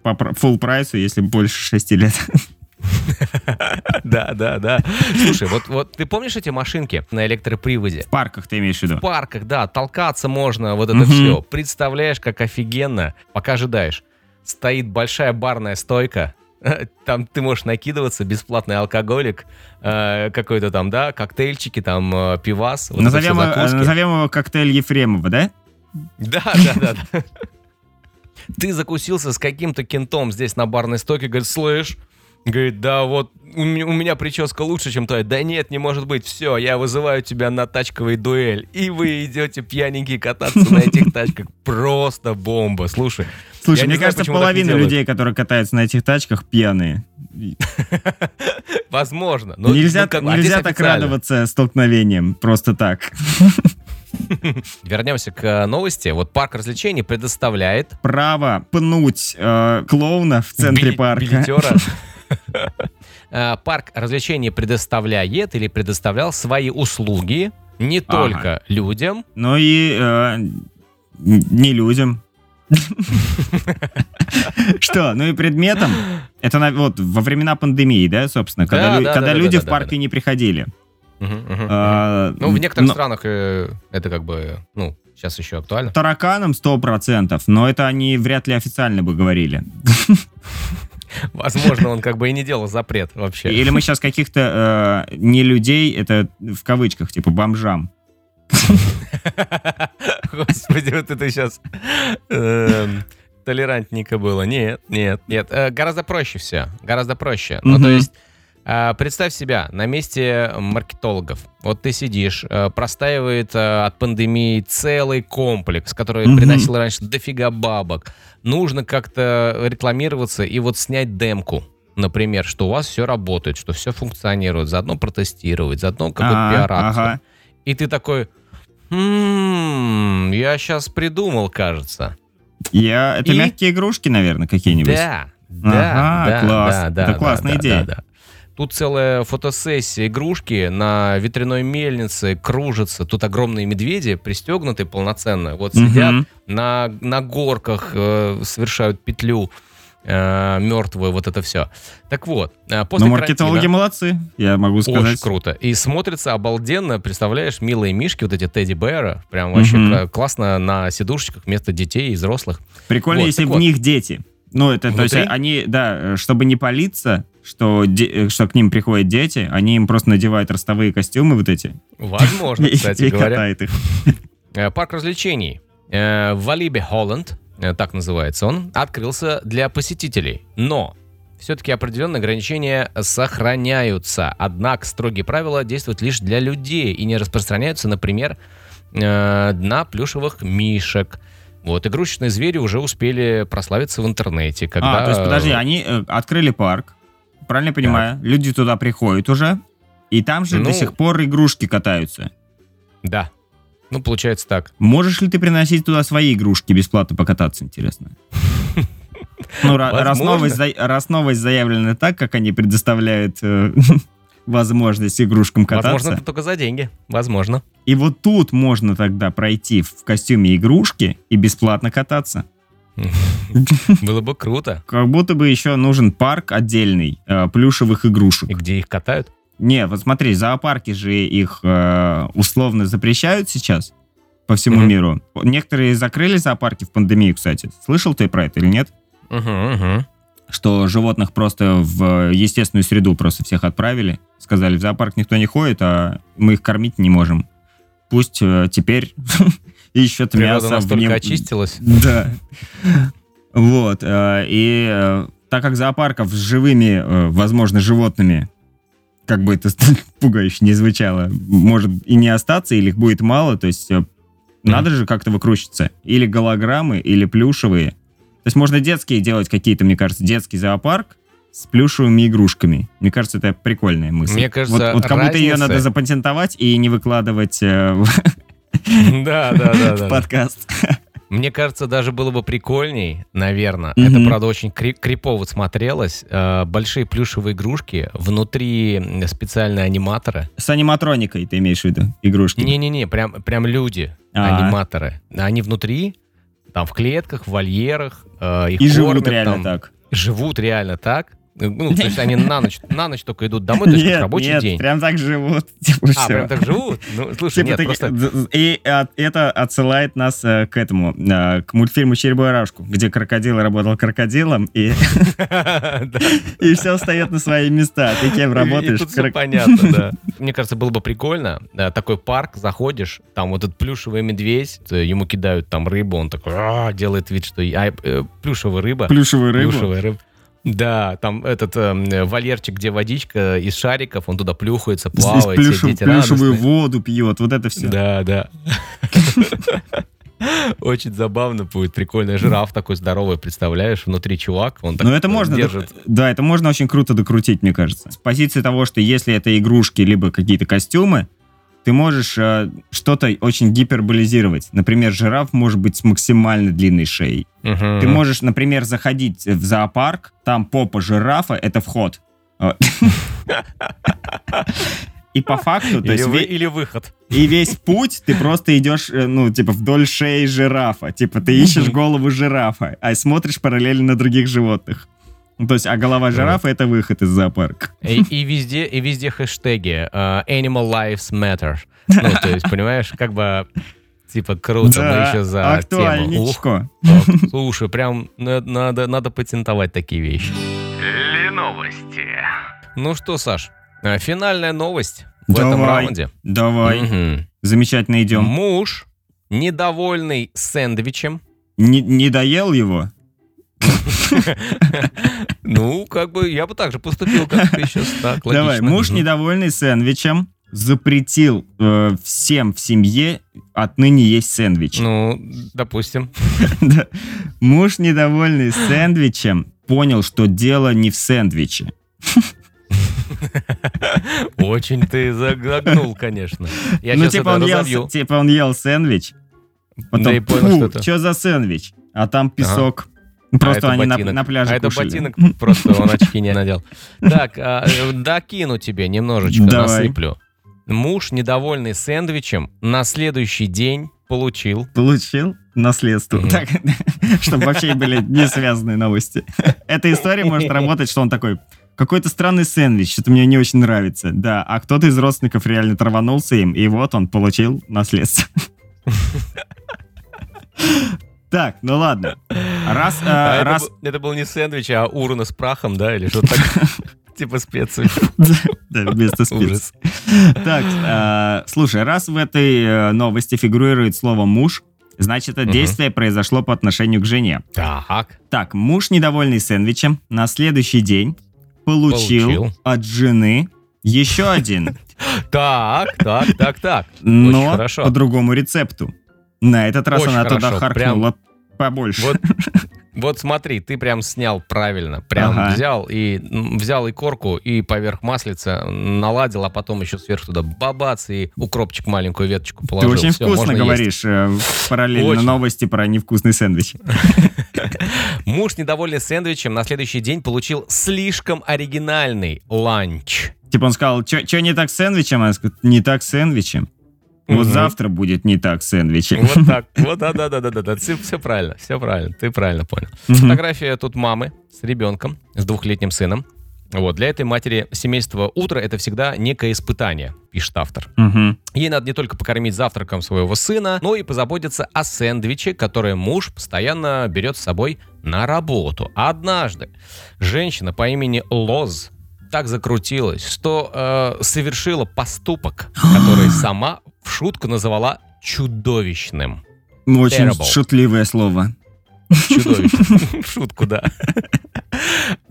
по full прайсу, если больше 6 лет. [LAUGHS] [LAUGHS] Да, да, да. Слушай, вот, вот ты помнишь эти машинки на электроприводе? В парках ты имеешь в виду? В парках, да, толкаться можно, вот это все. Представляешь, как офигенно, пока ожидаешь. Стоит большая барная стойка, [LAUGHS] Там ты можешь накидываться, бесплатный алкоголик, э, какой-то там, да, коктейльчики, там, э, пивас. вот назовем, его- назовем его коктейль Ефремова? Да, да, да, да. [LAUGHS] Ты закусился с каким-то кентом здесь на барной стойке, говорит, слышь, говорит, да вот у меня, прическа лучше, чем твоя. Да нет, не может быть, все, я вызываю тебя на тачковый дуэль. И вы идете пьяненькие кататься на этих [LAUGHS] тачках. Просто бомба. Слушай, Слушай, мне кажется, половина людей, которые катаются на этих тачках, пьяные. [LAUGHS] возможно. но- нельзя ну, а нельзя так радоваться столкновением просто так. [LAUGHS] Вернемся к э, новости. Вот парк развлечений предоставляет Право пнуть э, клоуна в центре Били- парка. билетера. [LAUGHS] Э, Парк развлечений предоставляет или предоставлял свои услуги не Ага. только людям, Ну и э, не людям. [LAUGHS] Что? Ну и предметом? Это вот во времена пандемии, да, собственно, когда, Да, лю- да, когда да, да, люди в парке не приходили. А, ну, в некоторых но- странах э, это как бы, ну, сейчас еще актуально. Тараканам 100%, но это они вряд ли официально бы говорили. [LAUGHS] [LAUGHS] Возможно, он как бы и не делал запрет вообще. Или мы сейчас каких-то э, не людей, это в кавычках, типа бомжам. [LAUGHS] Господи, вот это сейчас эм, толерантненько было. Нет, нет, нет. Э, Гораздо проще все. Гораздо проще. Ну, то есть, представь себя на месте маркетологов. Вот ты сидишь, э, простаивает э, от пандемии целый комплекс, который Мгм. приносил раньше дофига бабок. Нужно как-то рекламироваться и вот снять демку. Например, что у вас все работает, что все функционирует, заодно протестировать, заодно какой-то А, пиар-акцию. ага. И ты такой, «М, я сейчас придумал, кажется. Я... Это И- мягкие игрушки, наверное, какие-нибудь. Да, да, Ага, да, класс. да, да, Это да, классная да, идея. да, да. Тут целая фотосессия игрушки на ветряной мельнице кружатся. Тут огромные медведи, пристегнутые полноценно. Вот сидят Мгм. на, на горках, э, совершают петлю э, мертвую, вот это все. Так вот, э, после Но маркетологи карантина- молодцы, я могу Очень сказать. круто. И смотрится обалденно, представляешь, милые мишки, вот эти Тедди Бэра, прям вообще кла- классно на сидушечках вместо детей и взрослых. Прикольно, Вот, если в вот. них дети. Ну, это, то есть Внутри? они, да, э, чтобы не палиться, что, де- э, что к ним приходят дети, они им просто надевают ростовые костюмы вот эти. Возможно, [LAUGHS] и- кстати и говоря. катают их. Э, Парк развлечений э, в Валибе Холланд, так называется он, открылся для посетителей. Но все-таки определенные ограничения сохраняются. Однако строгие правила действуют лишь для людей и не распространяются, например, на плюшевых мишек. Вот, игрушечные звери уже успели прославиться в интернете. Когда... А, то есть, подожди, они открыли парк, правильно я понимаю? Люди туда приходят уже, и там же Ну- до сих пор игрушки катаются. Да. Ну, получается так. Можешь ли ты приносить туда свои игрушки бесплатно покататься, интересно? [LAUGHS] Ну, ра- раз новость, раз новость заявлена так, как они предоставляют э, [LAUGHS] возможность игрушкам кататься. Возможно, это только за деньги. Возможно. И вот тут можно тогда пройти в костюме игрушки и бесплатно кататься. Было бы круто. Как будто бы еще нужен парк отдельный э, плюшевых игрушек. И где их катают? Не, вот смотри, зоопарки же их э, условно запрещают сейчас по всему миру. Некоторые закрыли зоопарки в пандемию, кстати. Слышал ты про это или нет? Что животных просто в естественную среду просто всех отправили. Сказали, в зоопарк никто не ходит, а мы их кормить не можем. Пусть э, теперь [LAUGHS] ищут Природа мясо в настолько нем. очистилась. Да. Вот. э, И э, так как зоопарков с живыми, э, возможно, животными, как бы это [LAUGHS] пугающе не звучало, может и не остаться, или их будет мало, то есть надо же как-то выкручиваться. Или голограммы, или плюшевые. То есть можно детские делать какие-то, мне кажется, детский зоопарк с плюшевыми игрушками. Мне кажется, это прикольная мысль. Мне кажется, вот, вот как будто ее надо запатентовать и не выкладывать э, в [LAUGHS] [LAUGHS] Да, да, да, в подкаст. Мне кажется, даже было бы прикольней, наверное. Мгм. Это, правда, очень кри- крипово смотрелось. Э, Большие плюшевые игрушки, внутри специальные аниматоры. С аниматроникой ты имеешь в виду игрушки? Не-не-не, прям, прям люди, А. аниматоры. Они внутри, там в клетках, в вольерах, э, их И живут кормят реально там. так. Живут реально так. Ну, то есть они на ночь, на ночь только идут домой, то есть Нет, рабочий нет, день. прям так живут. [LAUGHS] Типа, А, всё. прям так живут? Ну, слушай, Типа нет, таки- просто... И а, это отсылает нас э, к этому, э, к мультфильму «Черебурашку», где крокодил работал крокодилом, и, [LAUGHS] [LAUGHS] и все встает на свои места. Ты кем работаешь? понятно, да. Мне кажется, было бы прикольно. да, такой парк, заходишь, там вот этот плюшевый медведь, э, ему кидают там рыбу, он такой «А», делает вид, что... а, э, плюшевая рыба. Плюшевую рыбу. Плюшевая рыба. Да, там этот э, вольерчик, где водичка из шариков, он туда плюхается, Здесь плавает, все плюшев- дети плюшевую радостные. воду пьет, вот это все. Да, да. [LAUGHS] Очень забавно будет, прикольно. Жираф такой здоровый, представляешь, внутри чувак, он так Но Ну, это можно, держит. да, это можно очень круто докрутить, мне кажется. С позиции того, что если это игрушки либо какие-то костюмы, ты можешь э, что-то очень гиперболизировать. Например, жираф может быть с максимально длинной шеей. Мгм. Ты можешь, например, заходить в зоопарк, там попа жирафа — это вход. Э, [LAUGHS] И по факту, то Или есть вы- ве- или выход. и весь путь ты просто идешь, э, ну, типа, вдоль шеи жирафа. Типа, ты ищешь голову жирафа, а смотришь параллельно на других животных. Ну, то есть, а голова жирафа — это выход из зоопарка. И, и везде, и везде хэштеги э, Animal Lives Matter. Ну, то есть, понимаешь, как бы типа круто, мы Да, еще за тему. Ух, так, слушай, прям на- надо, надо патентовать такие вещи. Леновости. Ну что, Саш, э, финальная новость в этом Давай. раунде. Давай, Мгм. замечательно идем. Муж, недовольный сэндвичем, Не, не доел его? Ну, как бы я бы так же поступил, как ты сейчас. Так, Давай, муж, недовольный сэндвичем, запретил э, всем в семье отныне есть сэндвичи. Ну, допустим. [LAUGHS] Муж, недовольный сэндвичем, понял, что дело не в сэндвиче. [LAUGHS] Очень ты загнул, конечно. Я ну, типа он, ел, типа он ел сэндвич, потом, Да и понял, что это. что за сэндвич? А там песок. Просто А они на, на пляже А это кушали. ботинок, просто он очки не надел. Так, а, докину тебе немножечко, насыплю. Муж, недовольный сэндвичем, на следующий день получил... Получил наследство. Так, [LAUGHS] чтобы вообще были не связанные новости. [LAUGHS] Эта история может работать, что он такой, какой-то странный сэндвич, что-то мне не очень нравится. Да, а кто-то из родственников реально траванулся им, и вот он получил наследство. [LAUGHS] Так, ну ладно. Раз, э, А это, раз, был- это был не сэндвич, а урна с прахом, да, или что-то такое? [LAUGHS] Типа специи. да, вместо. Ужас. Так, э, слушай, раз в этой э, новости фигурирует слово «муж», значит, это действие произошло по отношению к жене. Так. Так, муж, недовольный сэндвичем, на следующий день получил, Получил. от жены еще один, [LAUGHS] Так, так, так, так. но по другому рецепту. На этот раз Очень она туда хорошо, харкнула побольше. Вот, [LAUGHS] вот смотри, ты прям снял правильно. Прям Ага. взял и взял и корку, и поверх маслица наладил, а потом еще сверху туда бабац и укропчик маленькую веточку Ты положил. очень Всё, вкусно можно есть. говоришь э, параллельно Очень. новости про невкусный сэндвич. [LAUGHS] Муж, недовольный сэндвичем, на следующий день получил слишком оригинальный ланч. Типа он сказал, что не так с сэндвичем? Она сказала, не так с сэндвичем. Вот завтра будет не так с сэндвичем. Вот [LAUGHS] так. Вот, да, да, да, да, да, да. Все, все правильно, все правильно. Ты правильно понял. Мгм. Фотография тут мамы с ребенком, с двухлетним сыном. Вот, для этой матери семейство утро это всегда некое испытание, пишет автор. Мгм. Ей надо не только покормить завтраком своего сына, но и позаботиться о сэндвиче, который муж постоянно берет с собой на работу. Однажды женщина по имени Лоз так закрутилась, что э, совершила поступок, [GASPS] который сама в шутку называла чудовищным. Очень Terrible. шутливое слово. Чудовищным. [LAUGHS] В шутку, да.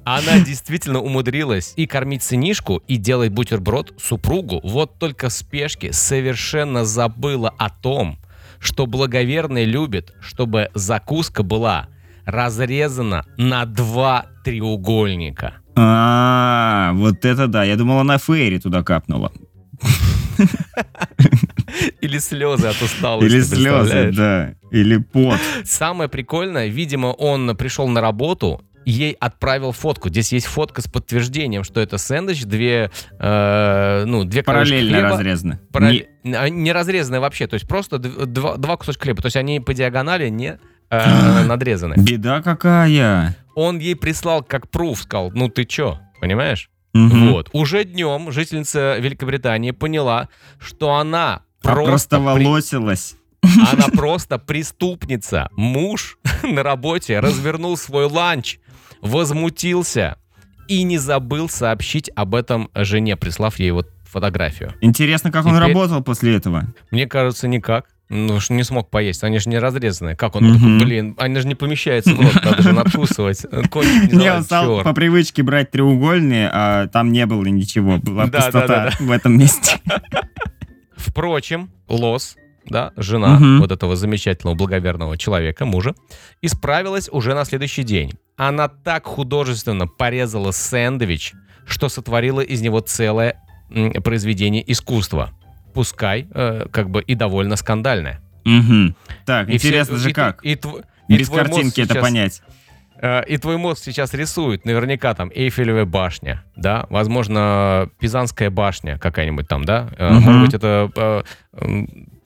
Она действительно умудрилась и кормить сынишку, и делать бутерброд супругу. Вот только в спешке совершенно забыла о том, что благоверный любит, чтобы закуска была разрезана на два треугольника. А, вот это да. Я думал, она фейри туда капнула. [LAUGHS] [LAUGHS] Или слезы от усталости, Или слезы, да. Или пот. Самое прикольное, видимо, он пришел на работу, ей отправил фотку. Здесь есть фотка с подтверждением, что это сэндвич, две, э, ну, две Параллельно хлеба. разрезаны. Параль- Не- а, Не разрезанные вообще, то есть просто два, два кусочка хлеба. То есть они по диагонали не э, [GASPS] надрезаны. Беда какая. Он ей прислал как пруф, сказал, ну ты чё, понимаешь? Мгм. Вот. Уже днем жительница Великобритании поняла, что она просто, Простоволосилась. она просто преступница. Муж [LAUGHS] на работе развернул свой ланч, возмутился и не забыл сообщить об этом жене, прислав ей вот фотографию. Интересно, как он Теперь- работал после этого. Мне кажется, никак. Ну, что не смог поесть, они же не разрезанные. Как он? Такой, Блин, они же не помещаются в рот, надо же надкусывать. [LAUGHS] Кончик не Не, он стал по привычке брать треугольные, а там не было ничего. Была Да, пустота да, в этом месте. [LAUGHS] Впрочем, Лос, да, жена вот этого замечательного благоверного человека, мужа, исправилась уже на следующий день. Она так художественно порезала сэндвич, что сотворила из него целое произведение искусства. Пускай, э, как бы и довольно скандальное. Мгм. Так, И все- интересно же и- как. и тв- и Без картинки это сейчас- понять. Э, И твой мозг сейчас рисует наверняка там Эйфелевая башня, да, возможно, Пизанская башня какая-нибудь там, да, Э, Мгм. может быть, это э,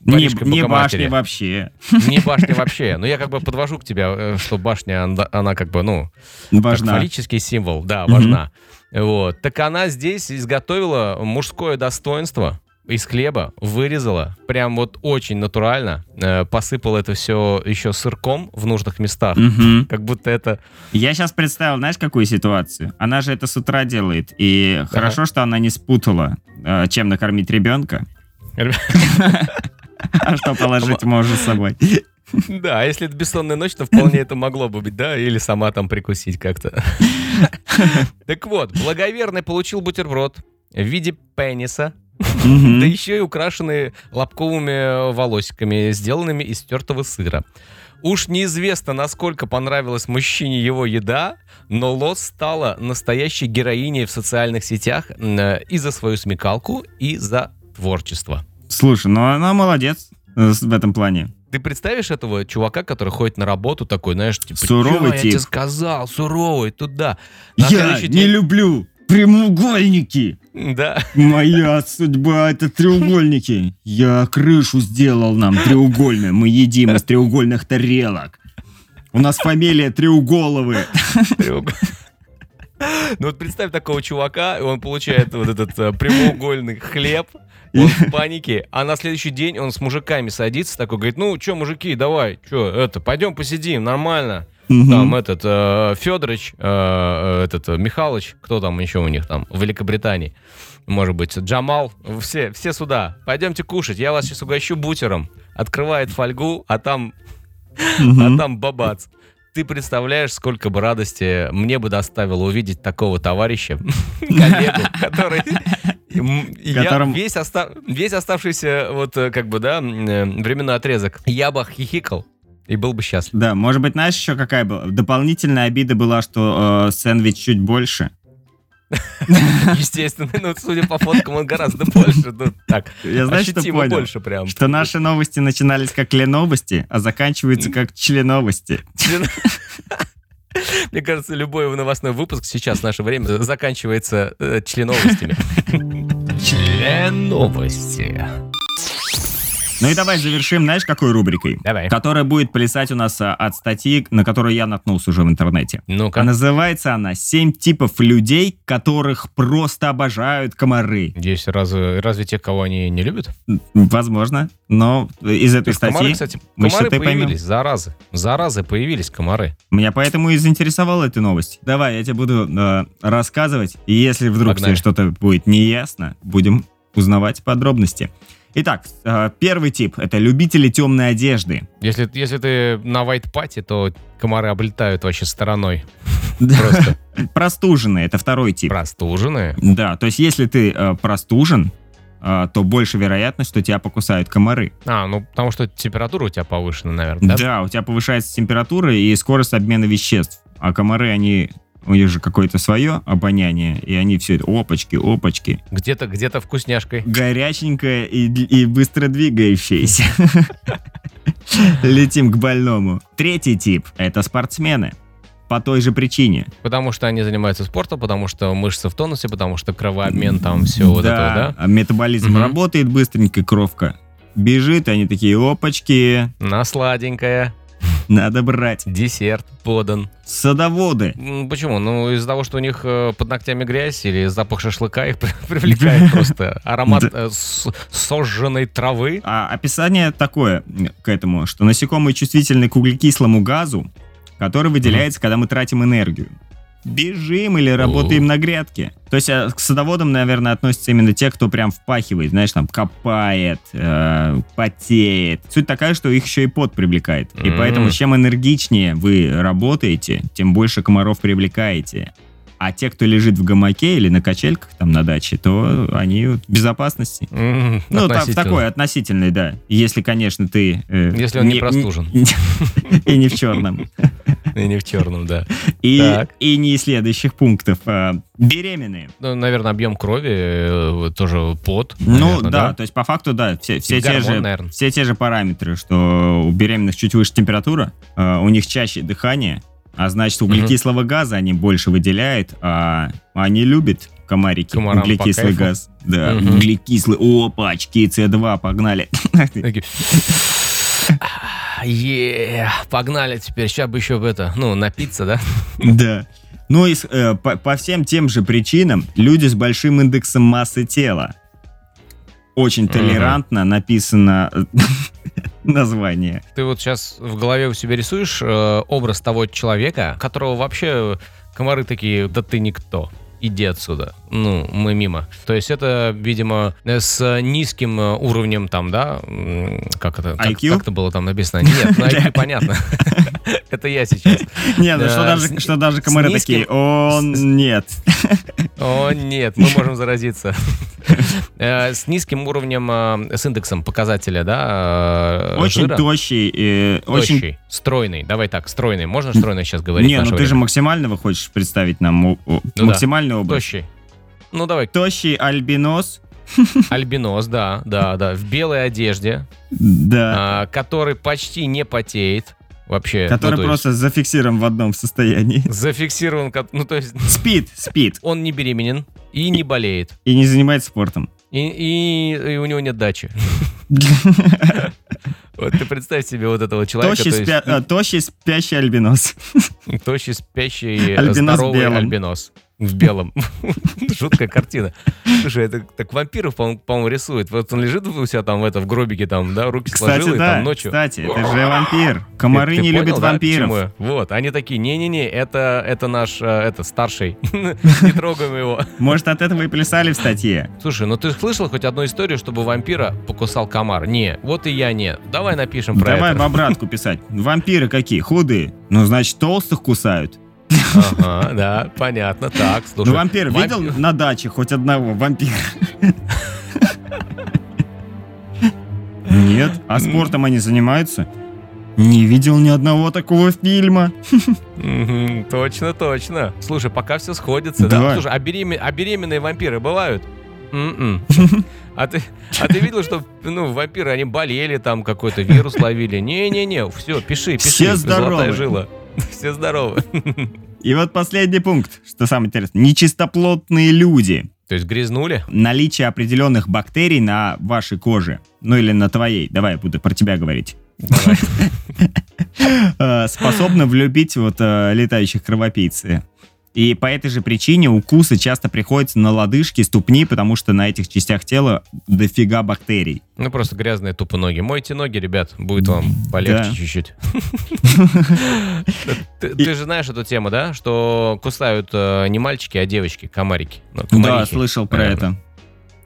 Не, Парижской не башни вообще. Не башня вообще. Но я как бы подвожу к тебе, э, что башня, она, как бы, ну, Важна. как фаллический символ, да, важна. Вот. Так она здесь изготовила мужское достоинство из хлеба, вырезала, прям вот очень натурально, э, посыпала это все еще сырком в нужных местах. Мгм. Как будто это... Я сейчас представил, знаешь, какую ситуацию? Она же это с утра делает, и хорошо, что она не спутала, э, чем накормить ребенка, [LAUGHS] а что положить мужу с собой. Да, а если это бессонная ночь, то вполне это могло бы быть, да, или сама там прикусить как-то. [LAUGHS] Так вот, благоверный получил бутерброд в виде пениса. Да еще и украшенный лобковыми волосиками, сделанными из тертого сыра. Уж неизвестно, насколько понравилась мужчине его еда, но Лос стала настоящей героиней в социальных сетях э, и за свою смекалку, и за творчество. Слушай, ну она молодец э, в этом плане. Ты представишь этого чувака, который ходит на работу такой, знаешь, типа, Суровый «Чё, я тип. тебе сказал, суровый, туда. На Я не день- люблю прямоугольники. Да, Моя судьба это треугольники. Я крышу сделал нам треугольную. Мы едим из треугольных тарелок. У нас фамилия Треуголовы. треугольник. Ну вот представь такого чувака, и он получает вот этот э, прямоугольный хлеб, он в панике, а на следующий день он с мужиками садится, такой говорит, ну что, мужики, давай, что, это, пойдем посидим, нормально. Там Мгм. этот э, Федорович, э, э, этот э, Михалыч, кто там еще у них там в Великобритании, может быть, Джамал, все, все сюда, пойдемте кушать, я вас сейчас угощу бутером. Открывает фольгу, а там а там бабац. Ты представляешь, сколько бы радости мне бы доставило увидеть такого товарища, [LAUGHS] коллегу, который... я Которым- весь, оста- весь оставшийся вот э, как бы, да, м, временной отрезок, я бы хихикал и был бы счастлив. Да, может быть, знаешь, еще какая была? Дополнительная обида была, что э, сэндвич чуть больше. [LAUGHS] Естественно, ну, судя по фоткам, он гораздо больше. ну, так, Я знаешь, что понял? больше прям. Что наши новости начинались как леновости, а заканчиваются как членовости. [LAUGHS] Мне кажется, любой новостной выпуск сейчас в наше время заканчивается э, членовостями. [LAUGHS] Членовости. Ну и давай завершим, знаешь, какой рубрикой? Давай. Которая будет плясать у нас а, от статьи, на которую я наткнулся уже в интернете. Ну-ка. А называется она «Семь типов людей, которых просто обожают комары». Есть разве, разве тех, кого они не любят? Возможно, но из То этой есть комары, статьи кстати, мы комары что-то поймем. появились, заразы. Заразы появились, комары. меня поэтому и заинтересовала эта новость. Давай, я тебе буду э, рассказывать, и если вдруг Погнали. тебе что-то будет неясно, будем узнавать подробности. Итак, э, первый тип — это любители темной одежды. Если, если ты на white пати, то комары облетают вообще стороной. [LAUGHS] Просто Простуженные — это второй тип. простуженные. Да, то есть если ты э, простужен, э, то больше вероятность, что тебя покусают комары. А, ну потому что температура у тебя повышена, наверное, Да, да? у тебя повышается температура и скорость обмена веществ. А комары, они у них же какое-то свое обоняние, и они все это опачки, опачки. Где-то где-то вкусняшкой. Горяченькое и, и быстро двигающееся. [LAUGHS] Летим к больному. Третий тип — это спортсмены. По той же причине. Потому что они занимаются спортом, потому что мышцы в тонусе, потому что кровообмен там все вот это, да? Метаболизм работает быстренько, кровка бежит, они такие опачки. На сладенькое. Надо брать. Десерт подан. Садоводы. Почему? Ну, из-за того, что у них э, под ногтями грязь или запах шашлыка их [LAUGHS] привлекает просто аромат э, сожженной травы. А описание такое к этому, что насекомые чувствительны к углекислому газу, который выделяется, когда мы тратим энергию. Бежим или работаем на грядке. То есть а, к садоводам, наверное, относятся именно те, кто прям впахивает, знаешь, там копает, э, потеет. Суть такая, что их еще и пот привлекает. И поэтому чем энергичнее вы работаете, тем больше комаров привлекаете. А те, кто лежит в гамаке или на качельках там на даче, то они в безопасности. М, Ну, та- в относительно. такой относительной, да. Если, конечно, ты... э, Если он не простужен. [LAUGHS] И не в черном. И не в черном, да. И, и не из следующих пунктов. А, Беременные. Ну, наверное, объем крови, э, тоже пот. Ну наверное, да, то есть по факту, да, все, все, те гормон, же, наверное. все те же параметры, что у беременных чуть выше температура, э, у них чаще дыхание, а значит углекислого газа они больше выделяют, а они любят комарики Комарам углекислый газ. Да, Мгм. углекислый. Опа, очки С2, погнали. [LAUGHS] Такие, «А, Е, погнали теперь, сейчас бы еще это, ну, напиться, да? Да. Ну и э, по, по всем тем же причинам люди с большим индексом массы тела. Очень толерантно написано э, [LAUGHS] название. Ты вот сейчас в голове у себя рисуешь э, образ того человека, которого вообще комары такие, да ты никто. Иди отсюда. Ну, мы мимо. То есть это, видимо, с низким э, уровнем там, да? Как это? Как, как это было там написано? Нет, ну IQ [LAUGHS] понятно. [LAUGHS] [LAUGHS] [LAUGHS] Это я сейчас. [LAUGHS] Не, ну что даже, что даже комары такие, он нет. [LAUGHS] О, нет, мы можем заразиться. Э, С низким уровнем, э, с индексом показателя, да? э, Очень тощий, очень... Тощий, стройный. Давай так, стройный. Можно стройный сейчас говорить? Не, ну ты же максимального хочешь представить нам о- о- да. максимальный образ. Тощий. Ну, давай, Тощий альбинос, альбинос, да, да, да, в белой одежде, да, а, который почти не потеет вообще. который ну, есть просто зафиксирован в одном состоянии. [LAUGHS] зафиксирован, ну, то есть Спит, спит он не беременен и не болеет. и не занимается спортом. И, и- и у него нет дачи. [LAUGHS] Вот ты представь себе вот этого человека, Тощий, то есть спя- тощий спящий альбинос. [LAUGHS] тощий, спящий, Альбинос здоровый альбинос. В белом. [LAUGHS] Жуткая картина. Слушай, это так вампиров, по- по-моему, рисует. Вот он лежит у себя там в, это, в гробике, там, да, руки Кстати, сложил, и там ночью. кстати, это же вампир. Комары Ты- ты не понял, любят да, вампиров. Вот, они такие, не-не-не, это, это наш, э, это, старший. [LAUGHS] Не трогаем его. Может, от этого и плясали в статье. Слушай, ну ты слышал хоть одну историю, чтобы вампира покусал комар? Не, вот и я не. Давай напишем про Давай в это. обратку писать. Вампиры какие? Худые. Ну, значит, толстых кусают. Ага, да, понятно. Так, слушай. Ну, вампир вамп- видел на даче хоть одного вампира? Нет. А спортом они занимаются? Не видел ни одного такого фильма. Точно, точно. Слушай, пока все сходится, да? Слушай, а, а беременные вампиры бывают? М-м. А ты, а ты видел, что ну, вампиры, они болели, там какой-то вирус ловили? Не-не-не, все, пиши, пиши. Все Золотая здоровы. жила. [LAUGHS] Все здоровы. И вот последний пункт, что самое интересное. Нечистоплотные люди. То есть грязнули? Наличие определенных бактерий на вашей коже. Ну или на твоей. Давай я буду про тебя говорить. [LAUGHS] Э, способны влюбить вот э, летающих кровопийцы. И по этой же причине укусы часто приходятся на лодыжки, ступни, потому что на этих частях тела дофига бактерий. Ну, просто грязные тупо ноги. Мойте ноги, ребят, будет вам полегче Да. чуть-чуть. [LAUGHS] Ты же знаешь эту тему, да? Что кусают э, не мальчики, а девочки, комарики. Ну, Да, слышал про это.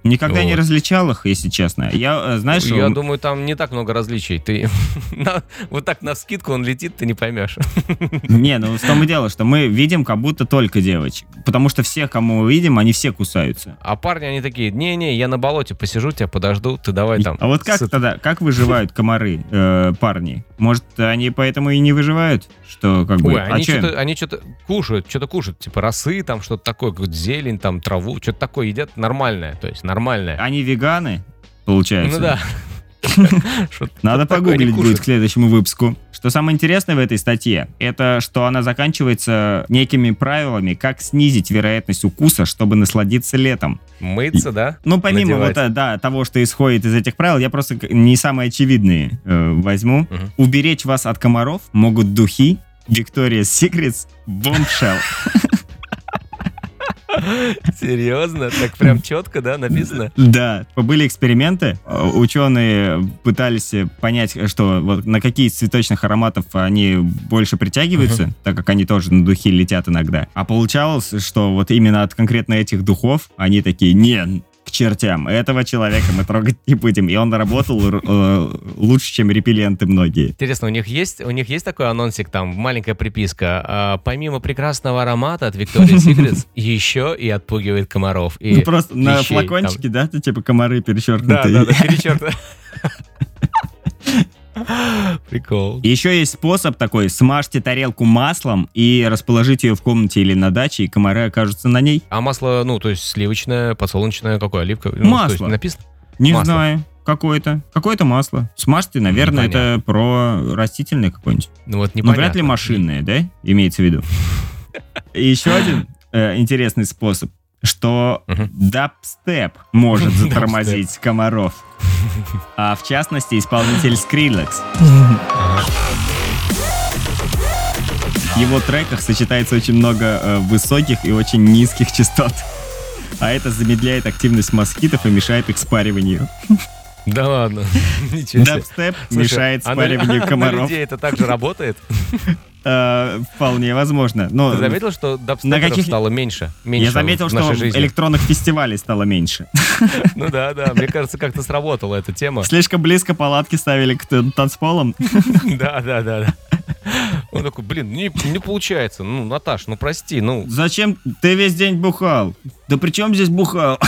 Никогда не Вот. различал их, если честно. Я, э, знаешь, Я м- думаю, там не так много различий. Ты [LAUGHS] на- вот так на скидку он летит, ты не поймешь. [LAUGHS] не, ну в том и дело, что мы видим как будто только девочек. Потому что всех, кому мы видим, они все кусаются. А парни, они такие, не-не, я на болоте посижу, тебя подожду, ты давай там. А вот как тогда, как выживают комары, э, парни? Может, они поэтому и не выживают? Что как бы... Ой, а они что-то, они что-то кушают, что-то кушают, типа росы, там что-то такое, зелень, там траву, что-то такое едят нормальное, то есть нормальное. Они веганы, получается? Ну да. [LAUGHS] Надо погуглить будет к следующему выпуску. Что самое интересное в этой статье, это что она заканчивается некими правилами, как снизить вероятность укуса, чтобы насладиться летом. Мыться, да? Ну, помимо Надевать. вот, да, того, что исходит из этих правил, я просто не самые очевидные э, возьму. Мгм. Уберечь вас от комаров могут духи Victoria's Secrets Bombshell. [LAUGHS] Серьезно? Так прям четко, да, написано? Да, были эксперименты. Ученые пытались понять, что вот на какие из цветочных ароматов они больше притягиваются, так как они тоже на духи летят иногда. А получалось, что вот именно от конкретно этих духов они такие, не, к чертям, этого человека мы трогать не будем. И он работал э, лучше, чем репелленты многие. Интересно, у них есть, у них есть такой анонсик, там, маленькая приписка. а, помимо прекрасного аромата от Victoria's [LAUGHS] Secrets, еще и отпугивает комаров. И Ну, просто на там. флакончике, да, ты типа комары Да, перечеркнутые. да, да, [LAUGHS] перечеркнуто. [GASPS] Прикол. Еще есть способ такой, смажьте тарелку маслом и расположите ее в комнате или на даче, и комары окажутся на ней. А масло, ну, то есть сливочное, подсолнечное, какое, оливковое? Ну, Масло. есть написано? Не Масло. знаю, какое-то. Какое-то масло. Смажьте, наверное, Непонятно. это про растительное какое-нибудь. Ну, вот Ну, непонятно. вряд ли машинное, да? Имеется в виду. [LAUGHS] И еще один э, интересный способ, что дабстеп может [LAUGHS] затормозить комаров. А в частности, исполнитель Skrillex. В его треках сочетается очень много э, высоких и очень низких частот. А это замедляет активность москитов и мешает их спариванию. Да ладно. [LAUGHS] Дабстеп мешает а спариванию [LAUGHS] На комаров. людей это также работает? Э, Вполне возможно. Но Ты заметил, что На дабстеперов каких- стало меньше? меньше я заметил, что жизни? электронных фестивалей стало меньше. Ну да, да, мне кажется, как-то сработала эта тема. Слишком близко палатки ставили к танцполам. [LAUGHS] Да, да, да, да. Он такой, блин, не, не получается. Ну, Наташ, ну прости, ну. Зачем ты весь день бухал? Да при чем здесь бухал?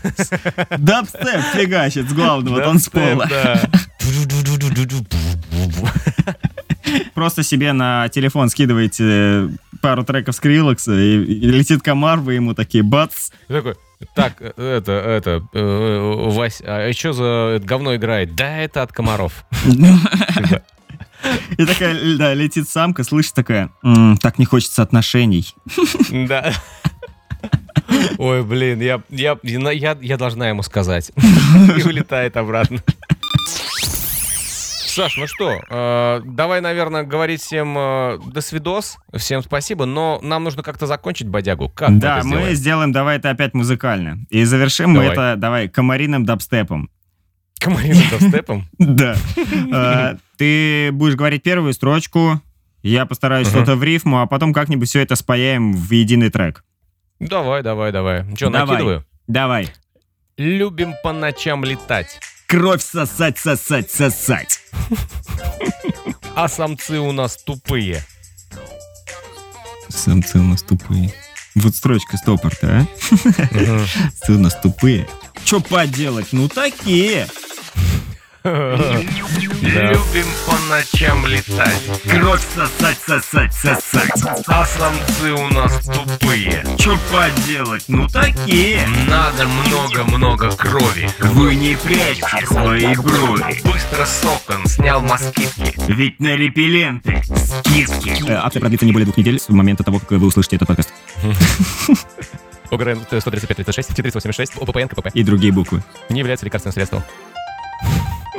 [LAUGHS] Дабстеп фигачит с главного танцпола. [LAUGHS] Просто себе на телефон скидываете э, пару треков Скриллекса, и, и летит комар, вы ему такие бац. И такой, так, э, это, это, э, Вась, а что за говно играет? Да, это от комаров. И такая, да, летит самка, слышит такая, «М, так не хочется отношений. Да. Ой, блин, я, я, я, я должна ему сказать. И улетает обратно. Саш, ну что, э, давай, наверное, говорить всем э, до свидос, всем спасибо, но нам нужно как-то закончить бодягу. Как мы Да, мы сделаем? сделаем, давай это опять музыкально. И завершим мы Давай. это, давай, комариным дабстепом. Комариным [LAUGHS] дабстепом? Да. А, Ты будешь говорить первую строчку, я постараюсь что-то в рифму, а потом как-нибудь все это спаяем в единый трек. Давай, давай, давай. Что, Давай. накидываю? Давай. Любим по ночам летать, Кровь сосать, сосать, сосать. а самцы у нас тупые. Самцы у нас тупые. Вот строчка стопорта, а? Самцы у нас тупые. Че поделать? Ну такие. Любим по ночам летать, Кровь сосать, сосать, сосать. а самцы у нас тупые. Че поделать? Ну такие. Надо много-много крови. Вы не прячьте свои брови. Быстро сокон, снял москитки. Ведь на репелленты скидки. Акция продлится не более двух недель с момента того, как вы услышите этот подкаст. ОГРН 135-36, 486, ОППН, КПП. И другие буквы. Не является лекарственным средством.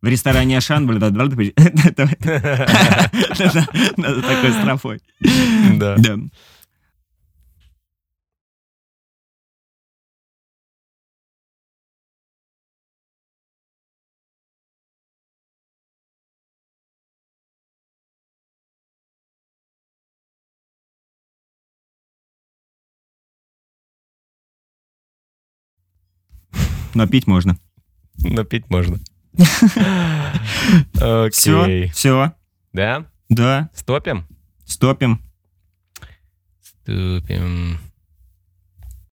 В ресторане Ашан, блин, [LAUGHS] [LAUGHS] [LAUGHS] такой строфой. Да. Да. Но пить можно. Но пить можно. Все, Окей. все, Да? да, Стопим? стопим. Ступим.